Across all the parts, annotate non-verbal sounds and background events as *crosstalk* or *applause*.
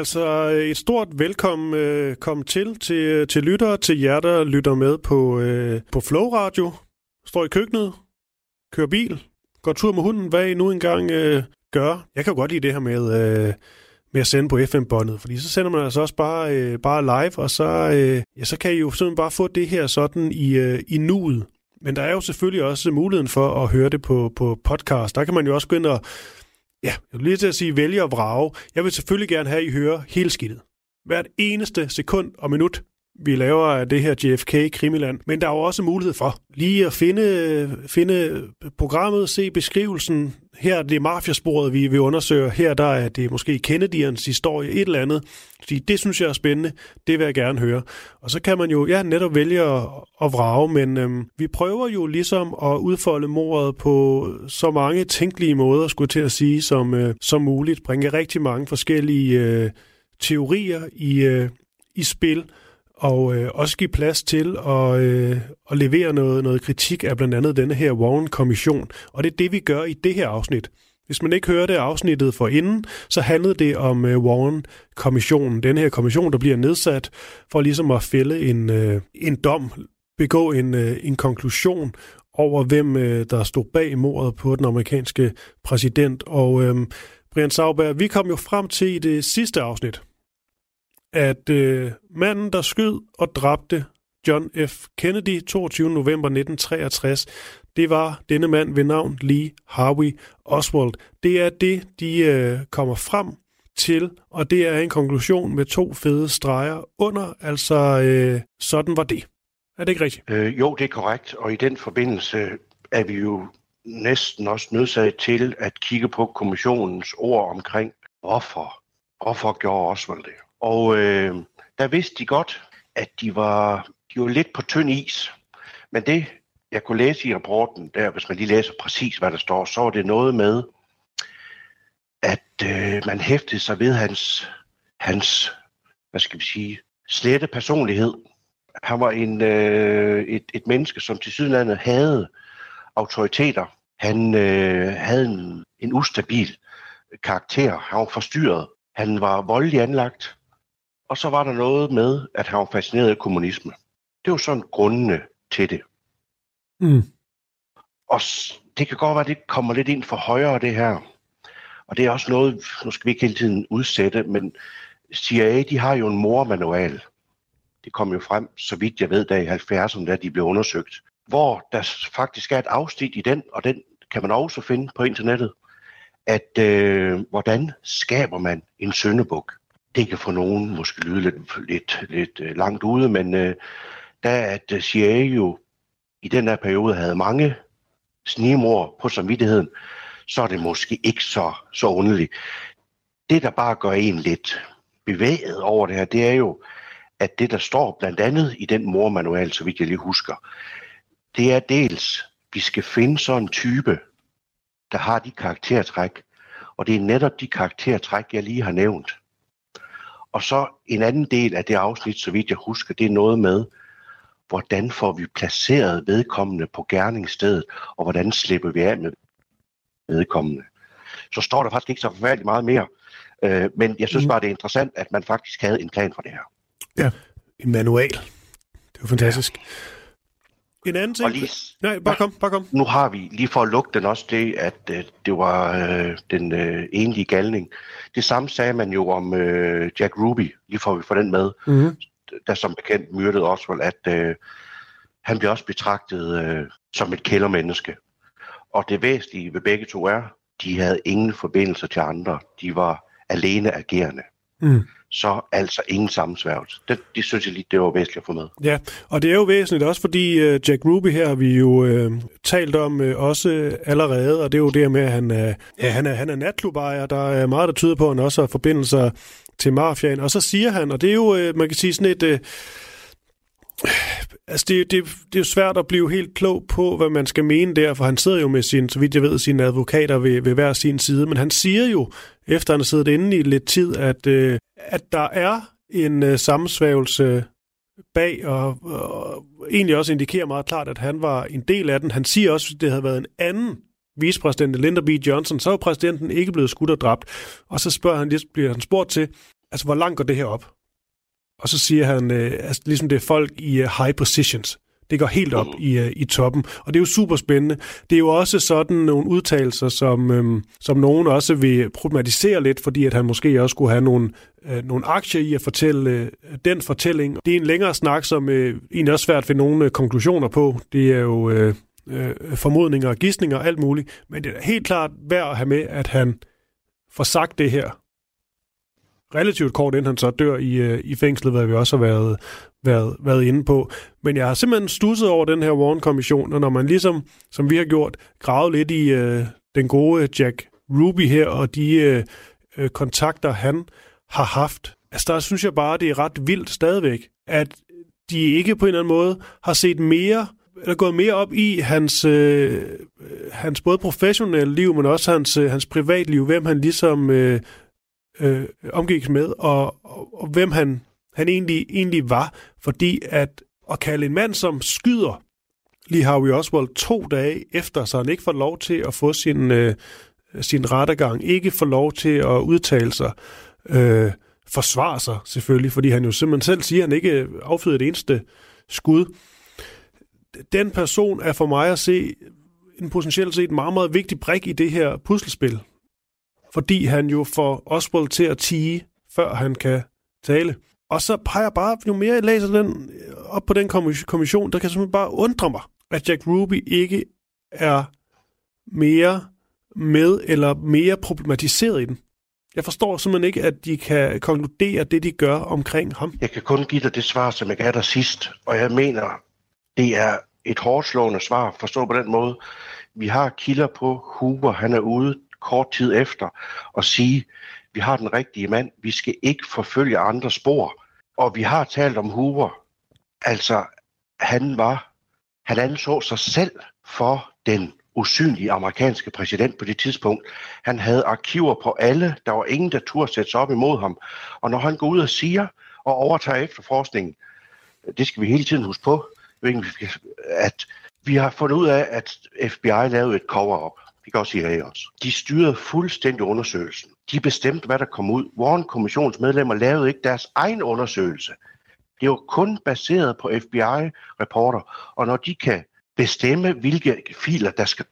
Altså et stort velkommen øh, kom til, til til lyttere, til jer, der lytter med på, øh, på Flow Radio. Står i køkkenet, kører bil, går tur med hunden, hvad I nu engang øh, gør. Jeg kan jo godt lide det her med, øh, med at sende på FM-båndet, fordi så sender man altså også bare, øh, bare live, og så, øh, ja, så kan I jo simpelthen bare få det her sådan i, øh, i nuet. Men der er jo selvfølgelig også muligheden for at høre det på, på podcast. Der kan man jo også gå ind og Ja, jeg vil lige til at sige vælge og vrage. Jeg vil selvfølgelig gerne have, at I hører hele skidtet. Hvert eneste sekund og minut, vi laver af det her JFK Krimiland. Men der er jo også mulighed for lige at finde, finde programmet, se beskrivelsen. Her er det mafiasporet, vi vil undersøge. Her der er det måske Kennedy'ernes historie, et eller andet. Fordi det synes jeg er spændende. Det vil jeg gerne høre. Og så kan man jo ja, netop vælge at, at vrage, men øhm, vi prøver jo ligesom at udfolde mordet på så mange tænkelige måder, skulle til at sige, som, øh, som muligt. Bringe rigtig mange forskellige øh, teorier i, øh, i spil og øh, også give plads til at, øh, at levere noget, noget kritik af blandt andet denne her Warren-kommission. Og det er det, vi gør i det her afsnit. Hvis man ikke hørte afsnittet for inden, så handlede det om øh, Warren-kommissionen. Den her kommission, der bliver nedsat for ligesom at fælde en, øh, en dom, begå en, øh, en konklusion over, hvem øh, der stod bag mordet på den amerikanske præsident. Og øh, Brian Sauber, vi kom jo frem til i det sidste afsnit, at øh, manden, der skød og dræbte John F. Kennedy 22. november 1963, det var denne mand ved navn Lee Harvey Oswald. Det er det, de øh, kommer frem til, og det er en konklusion med to fede streger under, altså øh, sådan var det. Er det ikke rigtigt? Øh, jo, det er korrekt, og i den forbindelse er vi jo næsten også nødsaget til at kigge på kommissionens ord omkring, hvorfor, hvorfor gjorde Oswald det? Og øh, der vidste de godt, at de var, de var lidt på tynd is. Men det, jeg kunne læse i rapporten, der, hvis man lige læser præcis, hvad der står, så var det noget med, at øh, man hæftede sig ved hans, hans, hvad skal vi sige, slette personlighed. Han var en, øh, et, et menneske, som til sydlandet havde autoriteter. Han øh, havde en, en ustabil karakter. Han var forstyrret. Han var voldelig anlagt. Og så var der noget med, at han var fascineret af kommunisme. Det var sådan grundene til det. Mm. Og det kan godt være, at det kommer lidt ind for højere, det her. Og det er også noget, nu skal vi ikke hele tiden udsætte, men CIA, de har jo en mormanual. Det kom jo frem, så vidt jeg ved, da i 70'erne, da de blev undersøgt. Hvor der faktisk er et afsnit i den, og den kan man også finde på internettet, at øh, hvordan skaber man en søndebuk? Det kan for nogen måske lyde lidt, lidt, lidt øh, langt ude, men øh, der at øh, CIA jo i den her periode havde mange snimor på samvittigheden, så er det måske ikke så, så underligt. Det, der bare gør en lidt bevæget over det her, det er jo, at det, der står blandt andet i den mormanual, så vidt jeg lige husker, det er dels, vi skal finde sådan en type, der har de karaktertræk, og det er netop de karaktertræk, jeg lige har nævnt. Og så en anden del af det afsnit, så vidt jeg husker, det er noget med, hvordan får vi placeret vedkommende på gerningsstedet, og hvordan slipper vi af med vedkommende. Så står der faktisk ikke så forfærdeligt meget mere, øh, men jeg synes bare, det er interessant, at man faktisk havde en plan for det her. Ja, en manual. Det jo fantastisk. Ja. En anden ting... Og lige, Nej, bare kom, bare kom. Nu har vi, lige for at lukke den også, det, at øh, det var øh, den øh, enlige galning. Det samme sagde man jo om øh, Jack Ruby, lige for at vi får den med, Mm-hmm. der som bekendt myrdede Oswald, at øh, han bliver også betragtet øh, som et kældermenneske. Og det væsentlige ved begge to er, de havde ingen forbindelser til andre. De var alene agerende. Mm. Så altså ingen sammensværgelse. Det, det synes jeg lige, det var væsentligt at få med. Ja, og det er jo væsentligt også, fordi uh, Jack Ruby her vi jo uh, talt om uh, også allerede, og det er jo det med, at han, uh, ja, han, er, han er natklubejer. Der er meget, der tyder på, at han også har forbindelser til mafiaen. Og så siger han, og det er jo, uh, man kan sige sådan et... Uh, Altså, det, det, det er jo svært at blive helt klog på, hvad man skal mene der, for han sidder jo med sin, så vidt jeg ved, sine advokater ved, ved hver sin side, men han siger jo, efter han har siddet inde i lidt tid, at, øh, at der er en øh, sammensvævelse bag, og, og egentlig også indikerer meget klart, at han var en del af den. Han siger også, at det havde været en anden vicepræsident, Linda B. Johnson, så var præsidenten ikke blevet skudt og dræbt. Og så spørger han, bliver han spurgt til, altså hvor langt går det her op? Og så siger han, øh, altså, ligesom det er folk i uh, high positions. Det går helt op i, uh, i toppen, og det er jo super spændende. Det er jo også sådan nogle udtalelser, som, øhm, som nogen også vil problematisere lidt, fordi at han måske også skulle have nogle, øh, nogle aktier i at fortælle øh, den fortælling. Det er en længere snak, som øh, egentlig også svært at finde nogle øh, konklusioner på. Det er jo øh, øh, formodninger og gissninger og alt muligt, men det er helt klart værd at have med, at han får sagt det her relativt kort inden han så dør i, øh, i fængslet, hvad vi også har været, været, været inde på. Men jeg har simpelthen stusset over den her Warren-kommission, og når man ligesom, som vi har gjort, gravet lidt i øh, den gode Jack Ruby her, og de øh, øh, kontakter, han har haft, altså der synes jeg bare, det er ret vildt stadigvæk, at de ikke på en eller anden måde har set mere eller gået mere op i hans, øh, øh hans både professionelle liv, men også hans, øh, hans privatliv, hvem han ligesom øh, øh, omgik med, og, og, og hvem han, han egentlig, egentlig var. Fordi at, at kalde en mand, som skyder Lee Harvey Oswald to dage efter, så han ikke får lov til at få sin, øh, sin rettergang, ikke får lov til at udtale sig, øh, forsvare sig selvfølgelig, fordi han jo simpelthen selv siger, at han ikke affyrer det eneste skud. Den person er for mig at se en potentielt set meget, meget vigtig brik i det her puslespil fordi han jo får Oswald til at tige, før han kan tale. Og så peger bare, jo mere jeg læser den øh, op på den kommission, der kan simpelthen bare undre mig, at Jack Ruby ikke er mere med eller mere problematiseret i den. Jeg forstår simpelthen ikke, at de kan konkludere det, de gør omkring ham. Jeg kan kun give dig det svar, som jeg gav dig sidst, og jeg mener, det er et hårdslående svar, forstå på den måde. Vi har kilder på Hoover, han er ude kort tid efter og sige, vi har den rigtige mand, vi skal ikke forfølge andre spor. Og vi har talt om Hoover. Altså, han var, han anså sig selv for den usynlige amerikanske præsident på det tidspunkt. Han havde arkiver på alle. Der var ingen, der turde sætte sig op imod ham. Og når han går ud og siger og overtager efterforskningen, det skal vi hele tiden huske på, at vi har fundet ud af, at FBI lavede et cover-up. Det kan også CIA også. De styrede fuldstændig undersøgelsen. De bestemte, hvad der kom ud. Warren-kommissionens medlemmer lavede ikke deres egen undersøgelse. Det var kun baseret på FBI-rapporter. Og når de kan bestemme, hvilke filer, der skal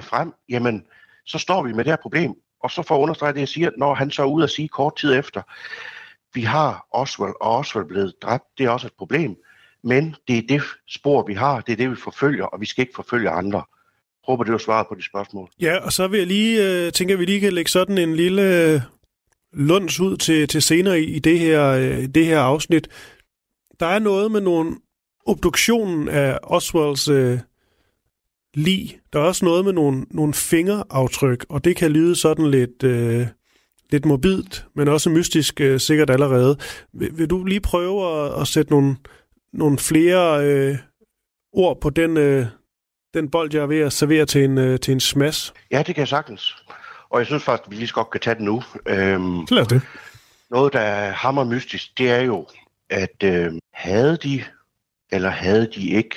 frem, jamen, så står vi med det her problem. Og så for at understrege det, jeg siger, når han så er ude og sige kort tid efter, vi har Oswald, og Oswald blevet dræbt, det er også et problem. Men det er det spor, vi har, det er det, vi forfølger, og vi skal ikke forfølge andre håber, det var svaret på de spørgsmål. Ja, og så vil jeg lige, øh, tænker at vi lige kan lægge sådan en lille øh, lunds ud til, til senere i, i det, her, øh, det her afsnit. Der er noget med nogle obduktionen af Oswalds øh, lig. Der er også noget med nogle, nogle fingeraftryk, og det kan lyde sådan lidt, øh, lidt morbidt, men også mystisk øh, sikkert allerede. Vil, vil du lige prøve at, at sætte nogle, nogle flere øh, ord på den, øh, den bold, jeg er ved at servere til en, øh, til en smash? Ja, det kan jeg sagtens. Og jeg synes faktisk, at vi lige så godt kan tage den nu. Øhm, Lad det. Noget, der er hammer mystisk, det er jo, at øh, havde de, eller havde de ikke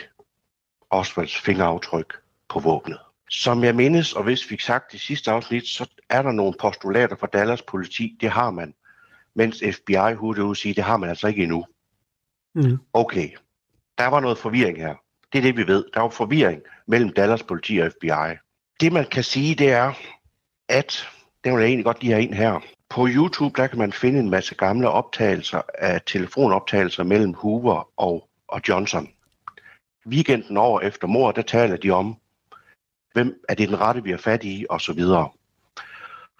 Osvalds fingeraftryk på våbnet? Som jeg mindes, og hvis vi sagt i sidste afsnit, så er der nogle postulater fra Dallas politi, det har man. Mens FBI hurtigt ud sige, det har man altså ikke endnu. Mm. Okay, der var noget forvirring her. Det er det, vi ved. Der er jo forvirring mellem Dallas politi og FBI. Det, man kan sige, det er, at, det vil jeg egentlig godt lige have ind her. På YouTube, der kan man finde en masse gamle optagelser af telefonoptagelser mellem Hoover og, og Johnson. Weekenden over efter mor, der taler de om, hvem er det den rette, vi har fat i, og så videre.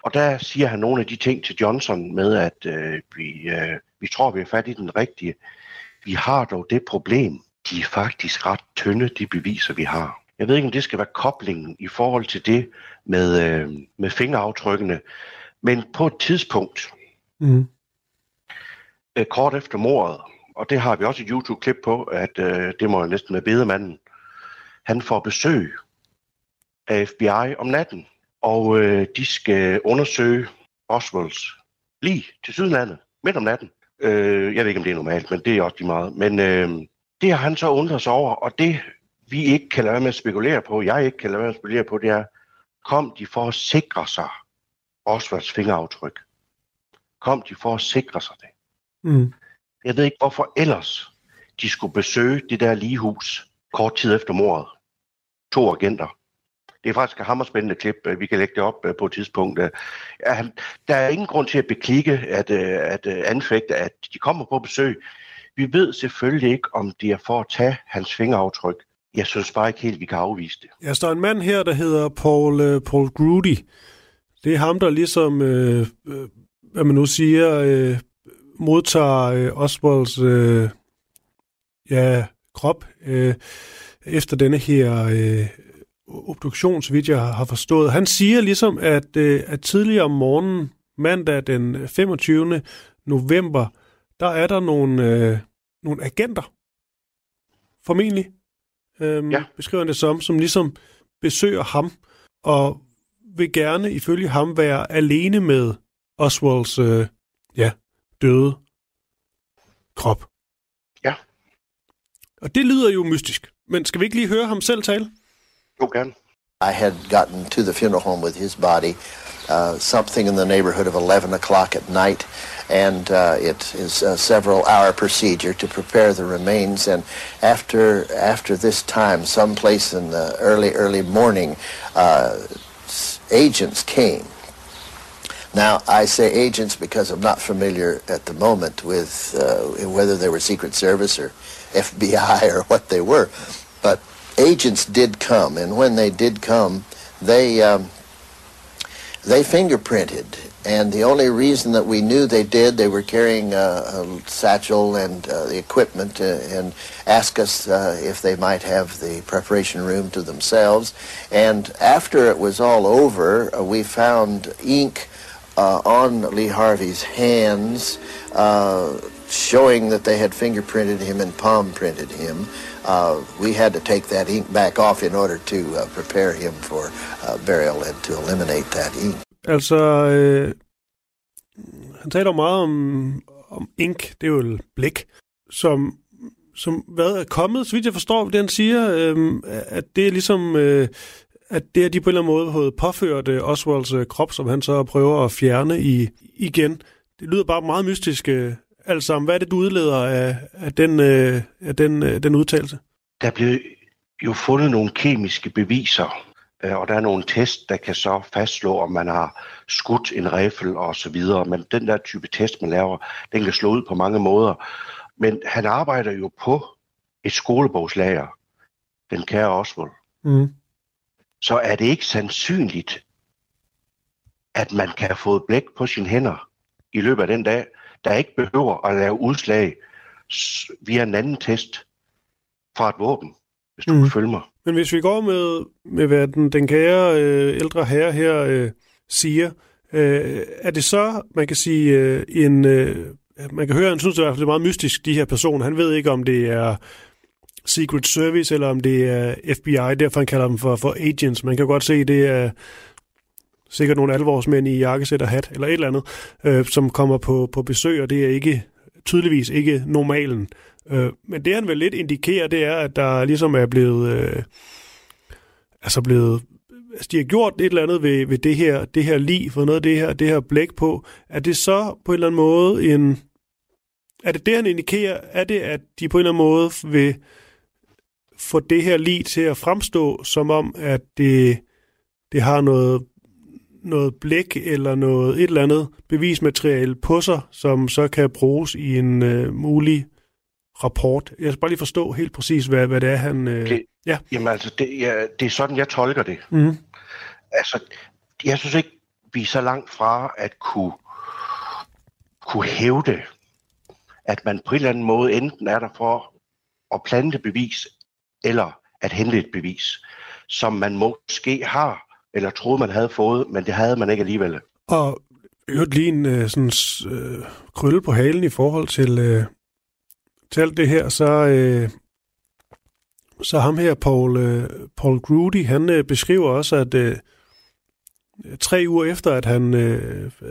Og der siger han nogle af de ting til Johnson med, at øh, vi, øh, vi tror, vi er fat i den rigtige. Vi har dog det problem, de er faktisk ret tynde, de beviser, vi har. Jeg ved ikke, om det skal være koblingen i forhold til det med, øh, med fingeraftrykkene, men på et tidspunkt, Mm. øh, kort efter mordet, og det har vi også et YouTube-klip på, at øh, det må jo næsten være bedemanden, han får besøg af FBI om natten, og øh, de skal undersøge Oswalds lige til sydlandet, midt om natten. Øh, jeg ved ikke, om det er normalt, men det er også de meget. Men øh, det har han så undret sig over, og det vi ikke kan lade være med at spekulere på, jeg ikke kan lade være med at spekulere på, det er, kom de for at sikre sig Oswalds fingeraftryk? Kom de for at sikre sig det? Mm. Jeg ved ikke, hvorfor ellers de skulle besøge det der ligehus kort tid efter mordet. To agenter. Det er faktisk et hammerspændende klip. Vi kan lægge det op øh, på et tidspunkt. Øh, Der er ingen grund til at beklikke, at, øh, at øh, anfægte, at de kommer på besøg. Vi ved selvfølgelig ikke, om det er for at tage hans fingeraftryk. Jeg synes bare ikke helt, vi kan afvise det. Ja, der er en mand her, der hedder Paul, øh, Paul Grudy. Det er ham, der ligesom, øh, øh, hvad man nu siger, øh, modtager øh, Oswalds øh, ja, krop øh, efter denne her øh, obduktion, så vidt jeg har forstået. Han siger ligesom, at, øh, at tidligere om morgenen, mandag den 25. november, der er der nogle, øh, nogle agenter, formentlig, øhm, Ja. beskriver han det som, som ligesom besøger ham, og vil gerne ifølge ham være alene med Oswalds øh, ja, døde krop. Ja. Og det lyder jo mystisk. Men skal vi ikke lige høre ham selv tale? Jo, gerne. I had gotten to the funeral home with his body uh, something in the neighborhood of 11 o'clock at night, and uh, it is a several hour procedure to prepare the remains. And after after this time, someplace in the early early morning, uh, agents came. Now, I say agents because I'm not familiar at the moment with uh, whether they were Secret Service or FBI *laughs* or what they were, but agents did come, and when they did come, they um, they fingerprinted, and the only reason that we knew they did, they were carrying a, satchel and uh, the equipment, uh, and asked us uh, if they might have the preparation room to themselves. And after it was all over, uh, we found ink on Lee Harvey's hands, showing that they had fingerprinted him and palm printed him. Uh, we had to take that ink back off in order to uh, prepare him for uh, burial and to eliminate that ink. Altså, øh, han taler meget om, om ink, det er jo blæk, som, som hvad er kommet, så vidt jeg forstår, det han siger, øh, at det er ligesom, øh, at det er de på en eller anden måde havde påført øh, Oswalds øh, krop, som han så prøver at fjerne i, igen. Det lyder bare meget mystisk øh, alt sammen. Hvad er det, du udleder af, af den, øh, af den, øh, den udtalelse? Der blev jo fundet nogle kemiske beviser, og der er nogle test, der kan så fastslå, om man har skudt en riffel og så videre. Men den der type test, man laver, den kan slå ud på mange måder. Men han arbejder jo på et skolebogslager, den kære Oswald. Mm. Så er det ikke sandsynligt, at man kan have fået blæk på sine hænder i løbet af den dag, der ikke behøver at lave udslag via en anden test fra et våben, hvis du Mm. kan følge mig. Men hvis vi går med, med hvad den, den kære øh, ældre herre her øh, siger, øh, er det så, man kan sige, øh, en... Øh, man kan høre, han synes i hvert fald, det er meget mystisk, de her personer. Han ved ikke, om det er Secret Service, eller om det er FBI, derfor han kalder dem for, for agents. Man kan godt se, det er sikkert nogle alvorsmænd i jakkesæt og hat, eller et eller andet, øh, som kommer på, på besøg, og det er ikke tydeligvis ikke normalen. Øh, men det han vel lidt indikerer, det er, at der ligesom er blevet... Øh, altså blevet... Altså, de har gjort et eller andet ved, ved det her, det her lig, for noget af det her, det her blæk på. Er det så på en eller anden måde en... Er det det, han indikerer? Er det, at de på en eller anden måde vil få det her lig til at fremstå, som om, at det, det har noget, noget blæk eller noget et eller andet bevismateriale på sig, som så kan bruges i en øh, mulig rapport. Jeg skal bare lige forstå helt præcis, hvad, hvad det er, han... Øh... Det- Ja. Jamen altså, det, ja, det er sådan, jeg tolker det. Mm. Altså, jeg synes ikke, vi er så langt fra at kunne, kunne hævde, at man på en eller anden måde enten er der for at plante bevis, eller at hente et bevis, som man måske har, eller troede man havde fået, men det havde man ikke alligevel. Og hørte lige en uh, sådan, uh, krølle på halen i forhold til, uh, til alt det her, så, uh, så ham her, Paul, uh, Paul Grudy, han uh, beskriver også, at uh, tre uger efter, at han uh,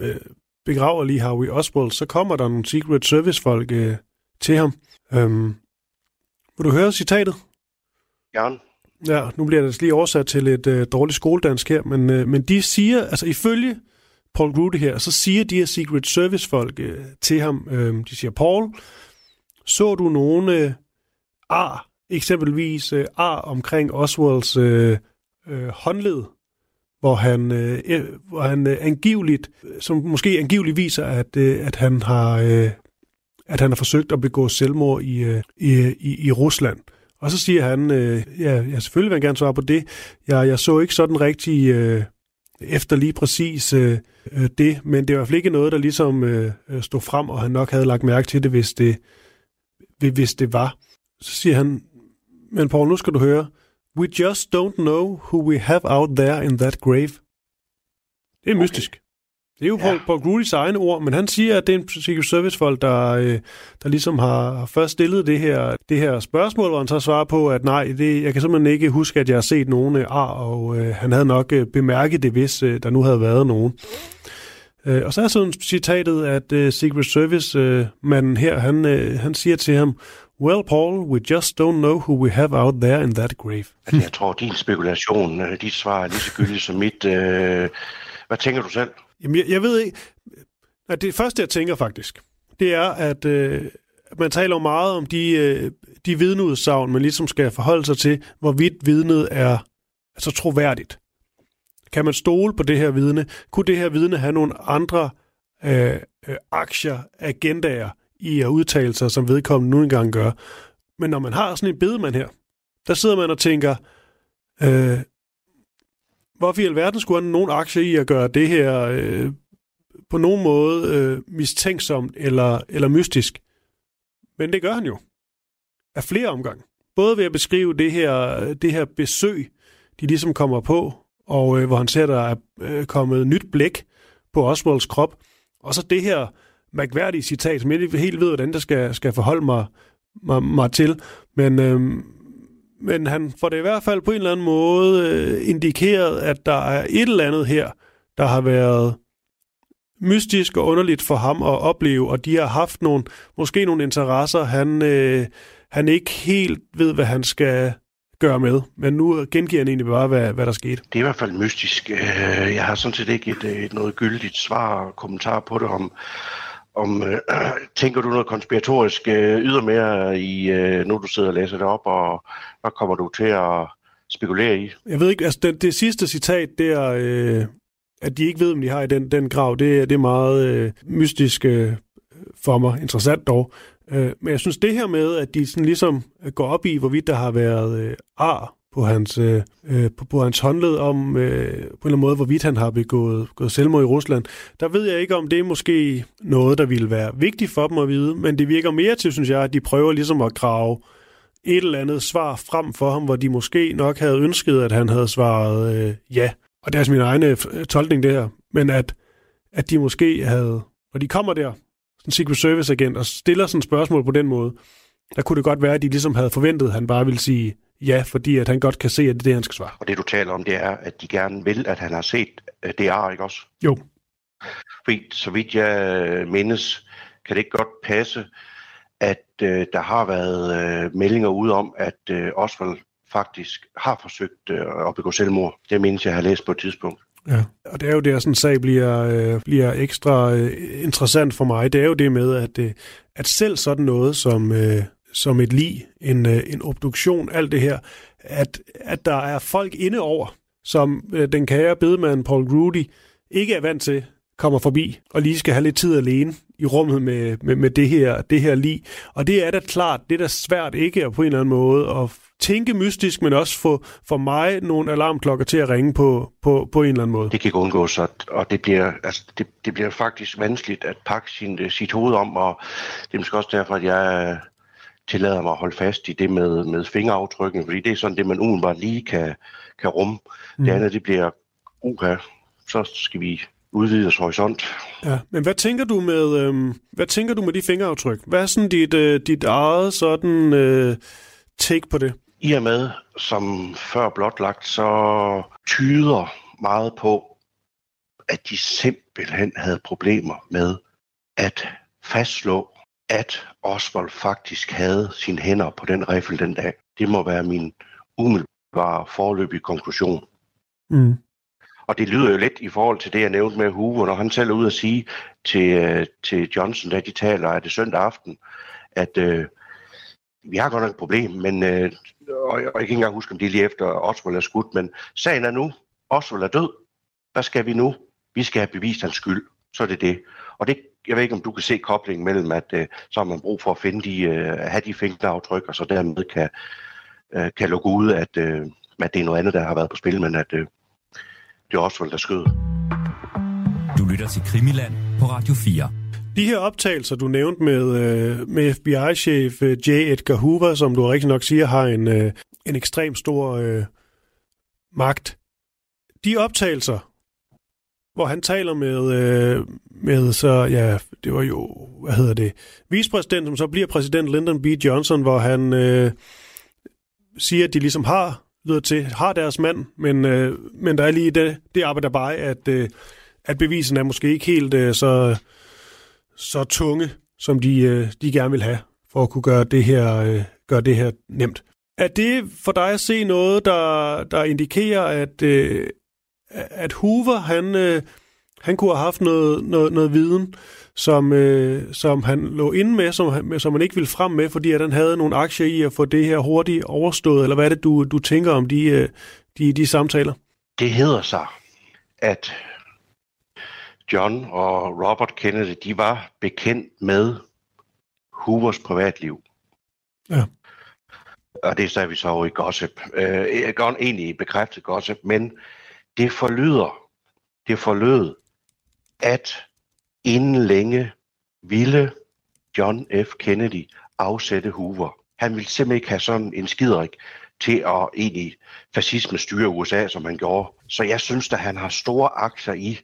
uh, begraver lige Harvey Oswald, så kommer der nogle Secret Service-folk uh, til ham. Um, vil du høre citatet? Gerne. Ja, nu bliver det lige oversat til et uh, dårligt skoledansk her, men, uh, men de siger, altså ifølge Paul Rudy her, så siger de her Secret Service-folk øh, til ham, øh, de siger, Paul, så du nogle øh, ar, eksempelvis øh, ar omkring Oswalds øh, øh, håndled, hvor han, øh, øh hvor han øh, angiveligt, øh, som måske angiveligt viser, at, øh, at han har Øh, at han har forsøgt at begå selvmord i, øh, i, i, i Rusland. Og så siger han, øh, ja, jeg selvfølgelig vil jeg gerne svare på det. Jeg, jeg så ikke sådan rigtig øh, efter lige præcis øh, det, men det var i hvert fald ikke noget, der ligesom øh, stod frem, og han nok havde lagt mærke til det, hvis det, hvis det var. Så siger han, men Paul, nu skal du høre, we just don't know who we have out there in that grave. Det er okay. mystisk. Det er jo ja. Paul Grudys egne ord, men han siger, at det er en Secret Service-folk, der, øh, der ligesom har først stillet det her, det her spørgsmål, hvor han så svarer på, at nej, det, jeg kan simpelthen ikke huske, at jeg har set nogen ar, og øh, han havde nok øh, bemærket det, hvis øh, der nu havde været nogen. Øh, og så er sådan citatet, at øh, Secret Service-manden øh, her, han, øh, han siger til ham, Well, Paul, we just don't know who we have out there in that grave. Altså, jeg tror, din spekulation, øh, dit svar er lige så gyldigt som mit. Øh, hvad tænker du selv? Jamen, jeg, jeg ved ikke... At det første, jeg tænker faktisk, det er, at øh, man taler jo meget om de, øh, de vidneudsagn, man ligesom skal forholde sig til, hvorvidt vidnet er altså troværdigt. Kan man stole på det her vidne? Kunne det her vidne have nogle andre øh, øh, aktier, agendaer i at udtale sig, som vedkommende nu engang gør? Men når man har sådan en bedemand her, der sidder man og tænker, øh, hvorfor i alverden skulle han nogen aktie i at gøre det her øh, på nogen måde øh, mistænksomt eller, eller mystisk? Men det gør han jo. Af flere omgange. Både ved at beskrive det her, det her besøg, de ligesom kommer på, og øh, hvor han ser, der er øh, kommet nyt blæk på Oswalds krop, og så det her mærkværdige citat, som jeg ikke helt ved, hvordan der skal, skal forholde mig, mig, mig til. Men, øh, men han får det i hvert fald på en eller anden måde øh, indikeret, at der er et eller andet her, der har været mystisk og underligt for ham at opleve, og de har haft nogle, måske nogle interesser, han, øh, han ikke helt ved, hvad han skal gøre med. Men nu gengiver han egentlig bare, hvad, hvad der skete. Det er i hvert fald mystisk. Øh, jeg har sådan set ikke et, øh, et noget gyldigt svar og kommentar på det om, om øh, *clears throat* tænker du noget konspiratorisk øh, ydermere i, øh, nu du sidder og læser det op, og hvad kommer du til at spekulere i? Jeg ved ikke, altså det, det sidste citat, der, øh, at de ikke ved, om de har i den, den grav, det, det er meget øh, mystisk øh, for mig. Interessant dog. Øh, men jeg synes det her med, at de sådan ligesom går op i, hvorvidt der har været øh, ar på hans, øh, øh, på, på hans håndled om øh, på en eller anden måde, hvorvidt han har begået, begået selvmord i Rusland. Der ved jeg ikke, om det er måske noget, der ville være vigtigt for dem at vide, men det virker mere til, synes jeg, at de prøver ligesom at grave et eller andet svar frem for ham, hvor de måske nok havde ønsket, at han havde svaret øh, ja. Og det er altså min egen øh, tolkning, det her. Men at, at de måske havde, når de kommer der, en Secret Service agent, og stiller sådan et spørgsmål på den måde, der kunne det godt være, at de ligesom havde forventet, at han bare ville sige ja, fordi at han godt kan se, at det er det, han skal svare. Og det, du taler om, det er, at de gerne vil, at han har set øh, det er, ikke også? Jo. Fordi, så vidt jeg mindes, kan det ikke godt passe, at øh, der har været øh, meldinger ud om, at øh, Oswald faktisk har forsøgt øh, at begå selvmord. Det mindes jeg har læst på et tidspunkt. Ja, og det er jo det, at sådan en sag bliver, øh, bliver ekstra øh, interessant for mig. Det er jo det med, at, øh, at selv sådan noget som, øh, som et lig, en, øh, en obduktion, alt det her, at, at der er folk inde over, som øh, den kære bedemand Paul Grudy ikke er vant til, kommer forbi og lige skal have lidt tid alene i rummet med, med, med det her det her lig. Og det er da klart, det er da svært ikke at på en eller anden måde at tænke mystisk, men også få for mig nogle alarmklokker til at ringe på, på, på en eller anden måde. Det kan ikke undgås, og det bliver, altså, det, det bliver faktisk vanskeligt at pakke sin, sit hoved om, og det er måske også derfor, at jeg tillader mig at holde fast i det med, med fingeraftrykken, fordi det er sådan det, man umiddelbart lige kan, kan rumme. Mm. Det andet, det bliver, uha, så skal vi udvide vores horisont. Ja, men hvad tænker du med, øhm, hvad tænker du med de fingeraftryk? Hvad er sådan dit, øh, dit eget sådan øh, take på det? I og med, som før blotlagt, så tyder meget på, at de simpelthen havde problemer med at fastslå, at Oswald faktisk havde sine hænder på den riffel den dag. Det må være min umiddelbare forløbige konklusion. Mm. Og det lyder jo lidt i forhold til det, jeg nævnte med Hoover, når han selv er ude at sige til, øh, til Johnson, da de taler, at det søndag aften, at øh, vi har godt nok et problem, men, øh, og, jeg kan ikke engang huske, om det er lige efter Oswald er skudt, men sagen er nu, Oswald er død. Hvad skal vi nu? Vi skal have bevist hans skyld. Så er det det. Og det, jeg ved ikke, om du kan se koblingen mellem, at øh, så har man brug for at finde de, øh, have de fingeraftryk, og så dermed kan, øh, kan lukke ud, at, øh, at det er noget andet, der har været på spil, men at øh, det er Oswald, der skød. Du lytter til Krimiland på Radio 4. De her optagelser, du nævnte med, øh, med FBI-chef øh, J. Edgar Hoover, som du rigtig nok siger, har en, øh, en ekstrem stor øh, magt. De optagelser, hvor han taler med, øh, med så, ja, det var jo, hvad hedder det, vicepræsident, som så bliver præsident Lyndon B. Johnson, hvor han øh, siger, at de ligesom har, lyder til, har deres mand, men, øh, men der er lige det, det arbejder bare, at, øh, at bevisen er måske ikke helt øh, så så tunge, som de, øh, de gerne vil have, for at kunne gøre det her, øh, gøre det her nemt. Er det for dig at se noget, der, der indikerer, at, øh, at Hoover, han, han kunne have haft noget, noget, noget viden, som, som han lå inde med, som, han, som han ikke ville frem med, fordi at han havde nogle aktier i at få det her hurtigt overstået, eller hvad er det, du, du tænker om de, de, de samtaler? Det hedder sig, at John og Robert Kennedy, de var bekendt med Hoovers privatliv. Ja. Og det sagde vi så over i gossip. Øh, egentlig bekræfte gossip, men det forlyder, det forlød, at inden længe ville John F. Kennedy afsætte Hoover. Han ville simpelthen ikke have sådan en skiderik til at egentlig fascisme styre USA, som han gjorde. Så jeg synes, at han har store aktier i,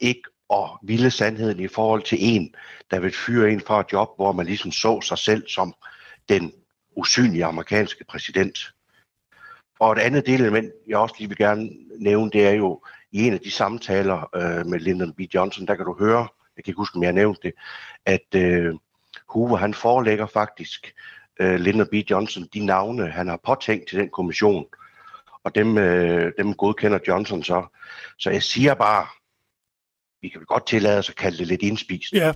ikke at ville sandheden i forhold til en, der vil fyre en fra et job, hvor man ligesom så sig selv som den usynlige amerikanske præsident. Og et andet delelement, jeg også lige vil gerne nævne, det er jo i en af de samtaler øh, med Lyndon B. Johnson, der kan du høre, jeg kan ikke huske, om jeg nævnte det, at øh, Hoover han forelægger faktisk øh, Lyndon B. Johnson de navne, han har påtænkt til den kommission, og dem, øh, dem godkender Johnson så. Så jeg siger bare, vi kan vel godt tillade os at kalde det lidt indspist. Ja,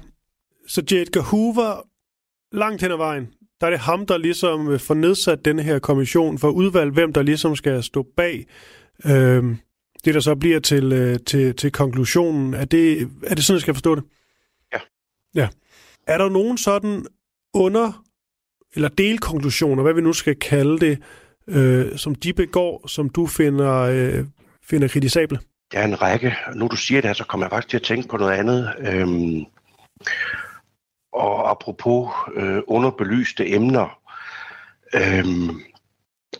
så J. Edgar Hoover, langt hen ad vejen, der er det ham, der ligesom får nedsat denne her kommission for udvalg, hvem der ligesom skal stå bag øh, det, der så bliver til, øh, til, til konklusionen. Er det, er det sådan, jeg skal forstå det? Ja. Ja. Er der nogen sådan under- eller delkonklusioner, hvad vi nu skal kalde det, øh, som de begår, som du finder, øh, finder kritisable? Der er en række. Nu du siger det så kommer jeg faktisk til at tænke på noget andet. Øhm, og apropos øh, underbelyste emner, øhm,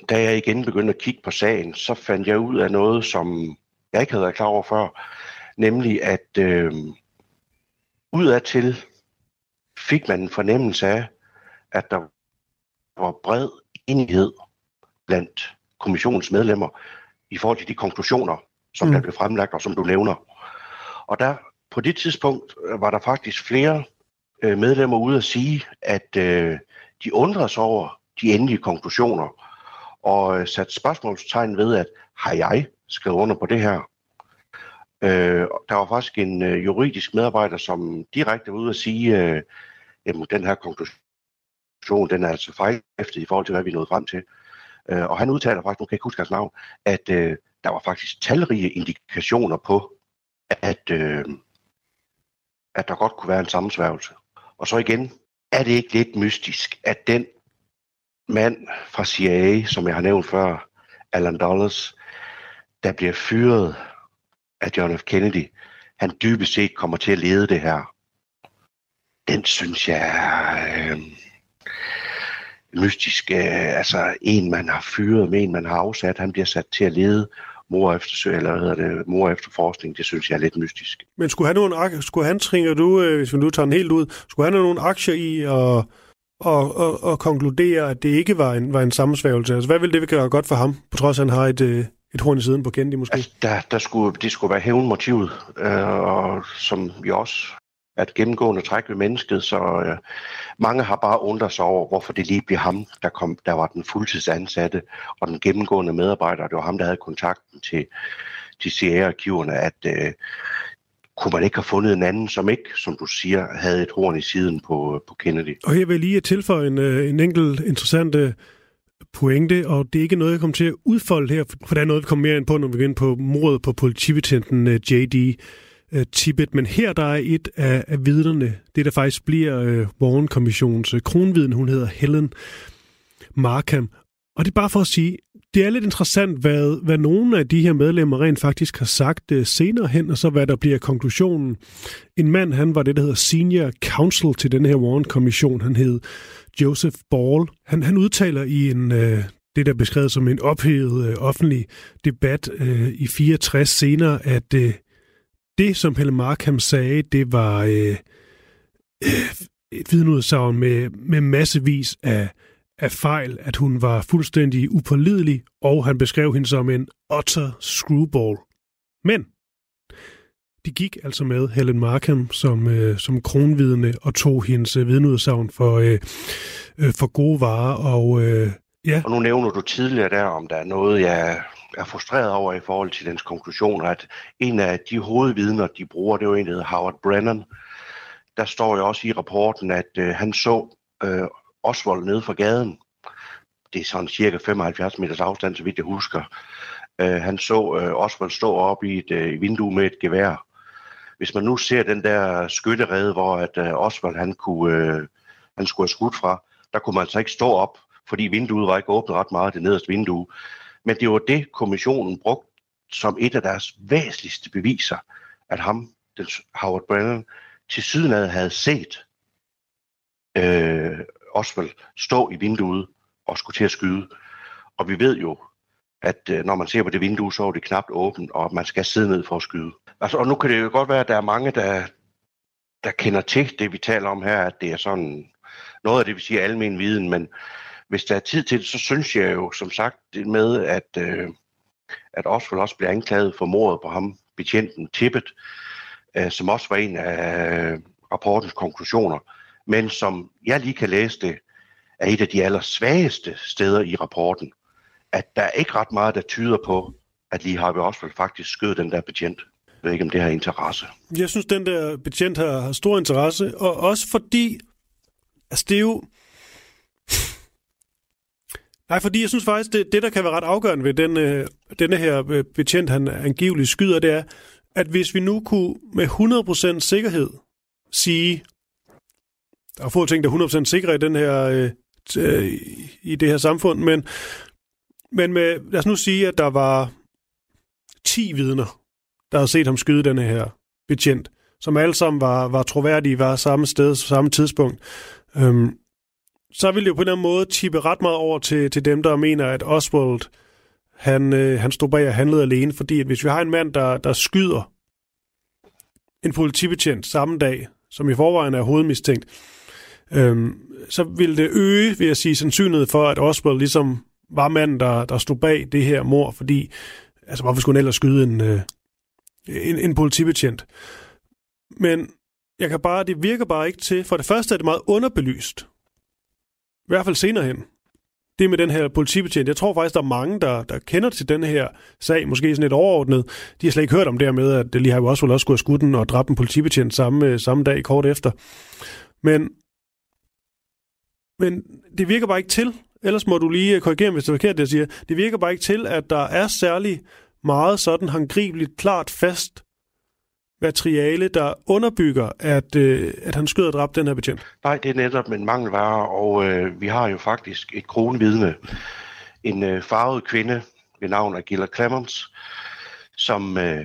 da jeg igen begyndte at kigge på sagen, så fandt jeg ud af noget, som jeg ikke havde været klar over før, nemlig at øh, udadtil fik man en fornemmelse af, at der var bred enighed blandt kommissionens medlemmer i forhold til de konklusioner, som mm. der blev fremlagt, og som du nævner. Og der på det tidspunkt øh, var der faktisk flere øh, medlemmer ude at sige, at øh, de undrer sig over de endelige konklusioner, og øh, spørgsmålstegn ved, at har jeg skrevet under på det her? Øh, der var faktisk en øh, juridisk medarbejder, som direkte var ude at sige, øh, at den her konklusion, den er altså fejlhæftet i forhold til, hvad vi nåede frem til. Øh, og han udtaler faktisk, nu kan jeg ikke huske hans navn, at øh, der var faktisk talrige indikationer på, at, øh, at der godt kunne være en sammensværgelse. Og så igen, er det ikke lidt mystisk, at den mand fra CIA, som jeg har nævnt før, Alan Dulles, der bliver fyret af John F. Kennedy, han dybest set kommer til at lede det her. Den synes jeg er øh, mystisk. Øh, altså en, man har fyret med en, man har afsat, han bliver sat til at lede mor efter, eller hvad hedder det, mor efter forskning, det synes jeg er lidt mystisk. Men skulle han, nogle, skulle han tænker du, øh, hvis vi nu tager den helt ud, skulle han have nogle aktier i at og, og, og konkludere, at det ikke var en, var en sammensværgelse? Altså, hvad ville det gøre godt for ham, på trods af, at han har et, øh, et horn i siden på Kennedy måske? Altså, der, der skulle, det skulle være hævnmotivet, øh, og som vi også er et gennemgående træk ved mennesket, så øh, mange har bare undret sig over, hvorfor det lige blev ham, der, kom, der var den fuldtidsansatte og den gennemgående medarbejder. Det var ham, der havde kontakten til, til CIA-arkiverne, at øh, kunne man ikke have fundet en anden, som ikke, som du siger, havde et horn i siden på, øh, på Kennedy. Og her vil jeg lige tilføje en, øh, en enkelt interessant øh, pointe, og det er ikke noget, jeg kommer til at udfolde her, for der er noget, vi kommer mere ind på, når vi går ind på mordet på politibetjenten øh, Tibet. Men her der er et af, af vidnerne, det der faktisk bliver øh, Warren-kommissionens øh, kronviden, hun hedder Helen Markham. Og det er bare for at sige, det er lidt interessant, hvad, hvad nogle af de her medlemmer rent faktisk har sagt øh, senere hen, og så hvad der bliver konklusionen. En mand, han var det, der hedder Senior Counsel til den her Warren-kommission. Han hed Joseph Ball. Han, han udtaler i en, øh, det, der er beskrevet som en ophedet øh, offentlig debat øh, i 64 senere, at øh, det, som Pelle Markham sagde, det var øh, øh, et vidneudsagn med, med massevis af af fejl, at hun var fuldstændig upålidelig, og han beskrev hende som en utter screwball. Men de gik altså med Helen Markham som, øh, som kronvidne og tog hendes øh, vidneudsagn for, øh, øh, for gode varer. Og, øh, ja. og nu nævner du tidligere der, om der er noget, jeg er frustreret over i forhold til dens konklusioner, at en af de hovedvidner, de bruger, det er jo en, der hedder Howard Brennan. Der står jo også i rapporten, at øh, han så øh, Oswald nede fra gaden. Det er sådan cirka 75 meters afstand, så vidt jeg husker. Øh, han så øh, Oswald stå op i et øh, vindue med et gevær. Hvis man nu ser den der skytterede, hvor at, øh, Oswald han, kunne, øh, han skulle have skudt fra, der kunne man altså ikke stå op, fordi vinduet var ikke åbnet ret meget, det nederste vindue. Men det var det, kommissionen brugte som et af deres væsentligste beviser, at ham, den Howard Brennan, til sydenad havde set øh, Oswald stå i vinduet og skulle til at skyde. Og vi ved jo, at øh, når man ser på det vindue, så er det knapt åbent, og man skal sidde ned for at skyde. Altså, og nu kan det jo godt være, at der er mange, der, der kender til det, vi taler om her, at det er sådan noget af det, vi siger almen viden, men hvis der er tid til det, så synes jeg jo som sagt det med, at, øh, at Oswald også bliver anklaget for mordet på ham, betjenten Tippet, øh, som også var en af øh, rapportens konklusioner men som jeg lige kan læse det, er et af de allersvageste steder i rapporten, at der er ikke ret meget, der tyder på, at lige Harvey Oswald faktisk skød den der betjent. Jeg ved ikke, om det har interesse. Jeg synes, den der betjent har, har stor interesse, og også fordi, altså det er jo... Nej, fordi jeg synes faktisk, det, det der kan være ret afgørende ved den, øh, denne her øh, betjent, han angiveligt skyder, det er, at hvis vi nu kunne med 100% sikkerhed sige, der er få ting, der er 100% sikre i, den her, øh, øh, i det her samfund, men, men med, lad os nu sige, at der var 10 vidner, der havde set ham skyde den her betjent, som alle sammen var, var troværdige, var samme sted, samme tidspunkt. Øhm, så ville det jo på en eller anden måde tippe ret meget over til, til dem, der mener, at Oswald han, øh, han stod bag og handlede alene, fordi at hvis vi har en mand, der, der skyder en politibetjent samme dag, som i forvejen er hovedmistænkt, øhm, så ville det øge, vil jeg sige, sandsynligheden for, at Oswald ligesom var manden, der, der stod bag det her mor, fordi, altså hvorfor skulle han ellers skyde en, øh, en, en politibetjent? Men jeg kan bare, det virker bare ikke til, for det første er det meget underbelyst, i hvert fald senere hen, det med den her politibetjent. Jeg tror faktisk, der er mange, der, der kender til den her sag, måske sådan lidt overordnet. De har slet ikke hørt om det her med, at det lige har jo også, også skulle have skudt den og dræbt en politibetjent samme, øh, samme dag kort efter. Men men det virker bare ikke til, ellers må du lige øh, korrigere, hvis det er forkert, det jeg siger, det virker bare ikke til, at der er særlig meget sådan håndgribeligt klart fast materiale, der underbygger, at, øh, at han skød og dræbte den her betjent? Nej, det er netop en mangelvare, og øh, vi har jo faktisk et kronvidne. En øh, farvet kvinde ved navn Agilla Clemens, som, øh,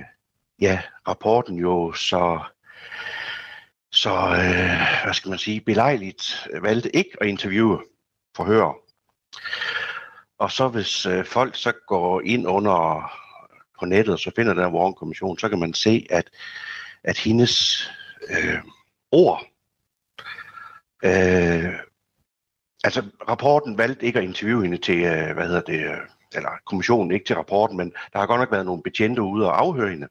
ja, rapporten jo så, så øh, hvad skal man sige, belejligt valgte ikke at interviewe forhør. Og så hvis øh, folk så går ind under på nettet, og så finder der Warren-kommission, så kan man se, at, at hendes øh, ord, øh, altså rapporten valgte ikke at interviewe hende til, øh, hvad hedder det, øh, eller kommissionen ikke til rapporten, men der har godt nok været nogle betjente ude og afhøre hende.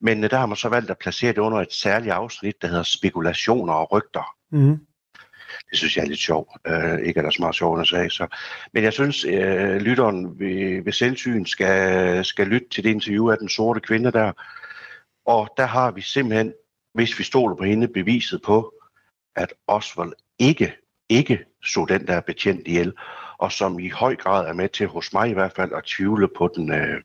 Men øh, der har man så valgt at placere det under et særligt afsnit, der hedder spekulationer og rygter. Mm. Det synes jeg er lidt sjovt. Øh, ikke at der er så meget sjovt at sige. Så. Men jeg synes, øh, lytteren ved, ved selvsyn skal, skal lytte til det interview af den sorte kvinde der. Og der har vi simpelthen, hvis vi stoler på hende, beviset på, at Oswald ikke, ikke så den der betjent ihjel, og som i høj grad er med til, hos mig i hvert fald, at tvivle på den, øh,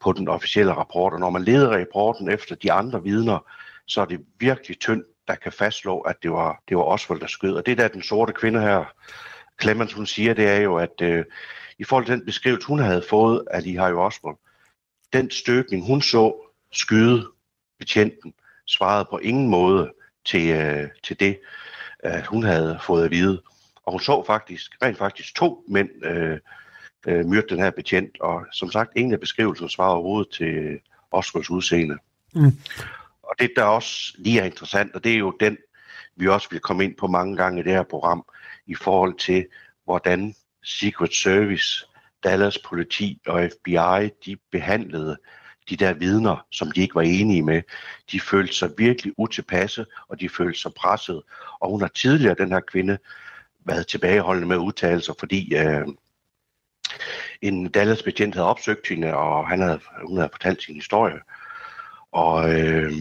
på den officielle rapport. Og når man leder rapporten efter de andre vidner, så er det virkelig tyndt der kan fastslå, at det var, det var Oswald, der skød. Og det der den sorte kvinde her, Clemens, hun siger, det er jo, at øh, i forhold til den beskrivelse, hun havde fået af de har jo Oswald, den støbning, hun så skyde betjenten, svarede på ingen måde til, øh, til det, øh, hun havde fået at vide. Og hun så faktisk, rent faktisk to mænd øh, øh, myrde den her betjent, og som sagt, ingen af beskrivelsen svarede overhovedet til Oswalds udseende. Mm. Og det, der også lige er interessant, og det er jo den, vi også vil komme ind på mange gange i det her program, i forhold til, hvordan Secret Service, Dallas politi og FBI, de behandlede de der vidner, som de ikke var enige med. De følte sig virkelig utilpasse, og de følte sig presset. Og hun har tidligere, den her kvinde, været tilbageholdende med udtalelser, fordi øh, en Dallas betjent havde opsøgt hende, og han havde, hun havde fortalt sin historie. Og øh,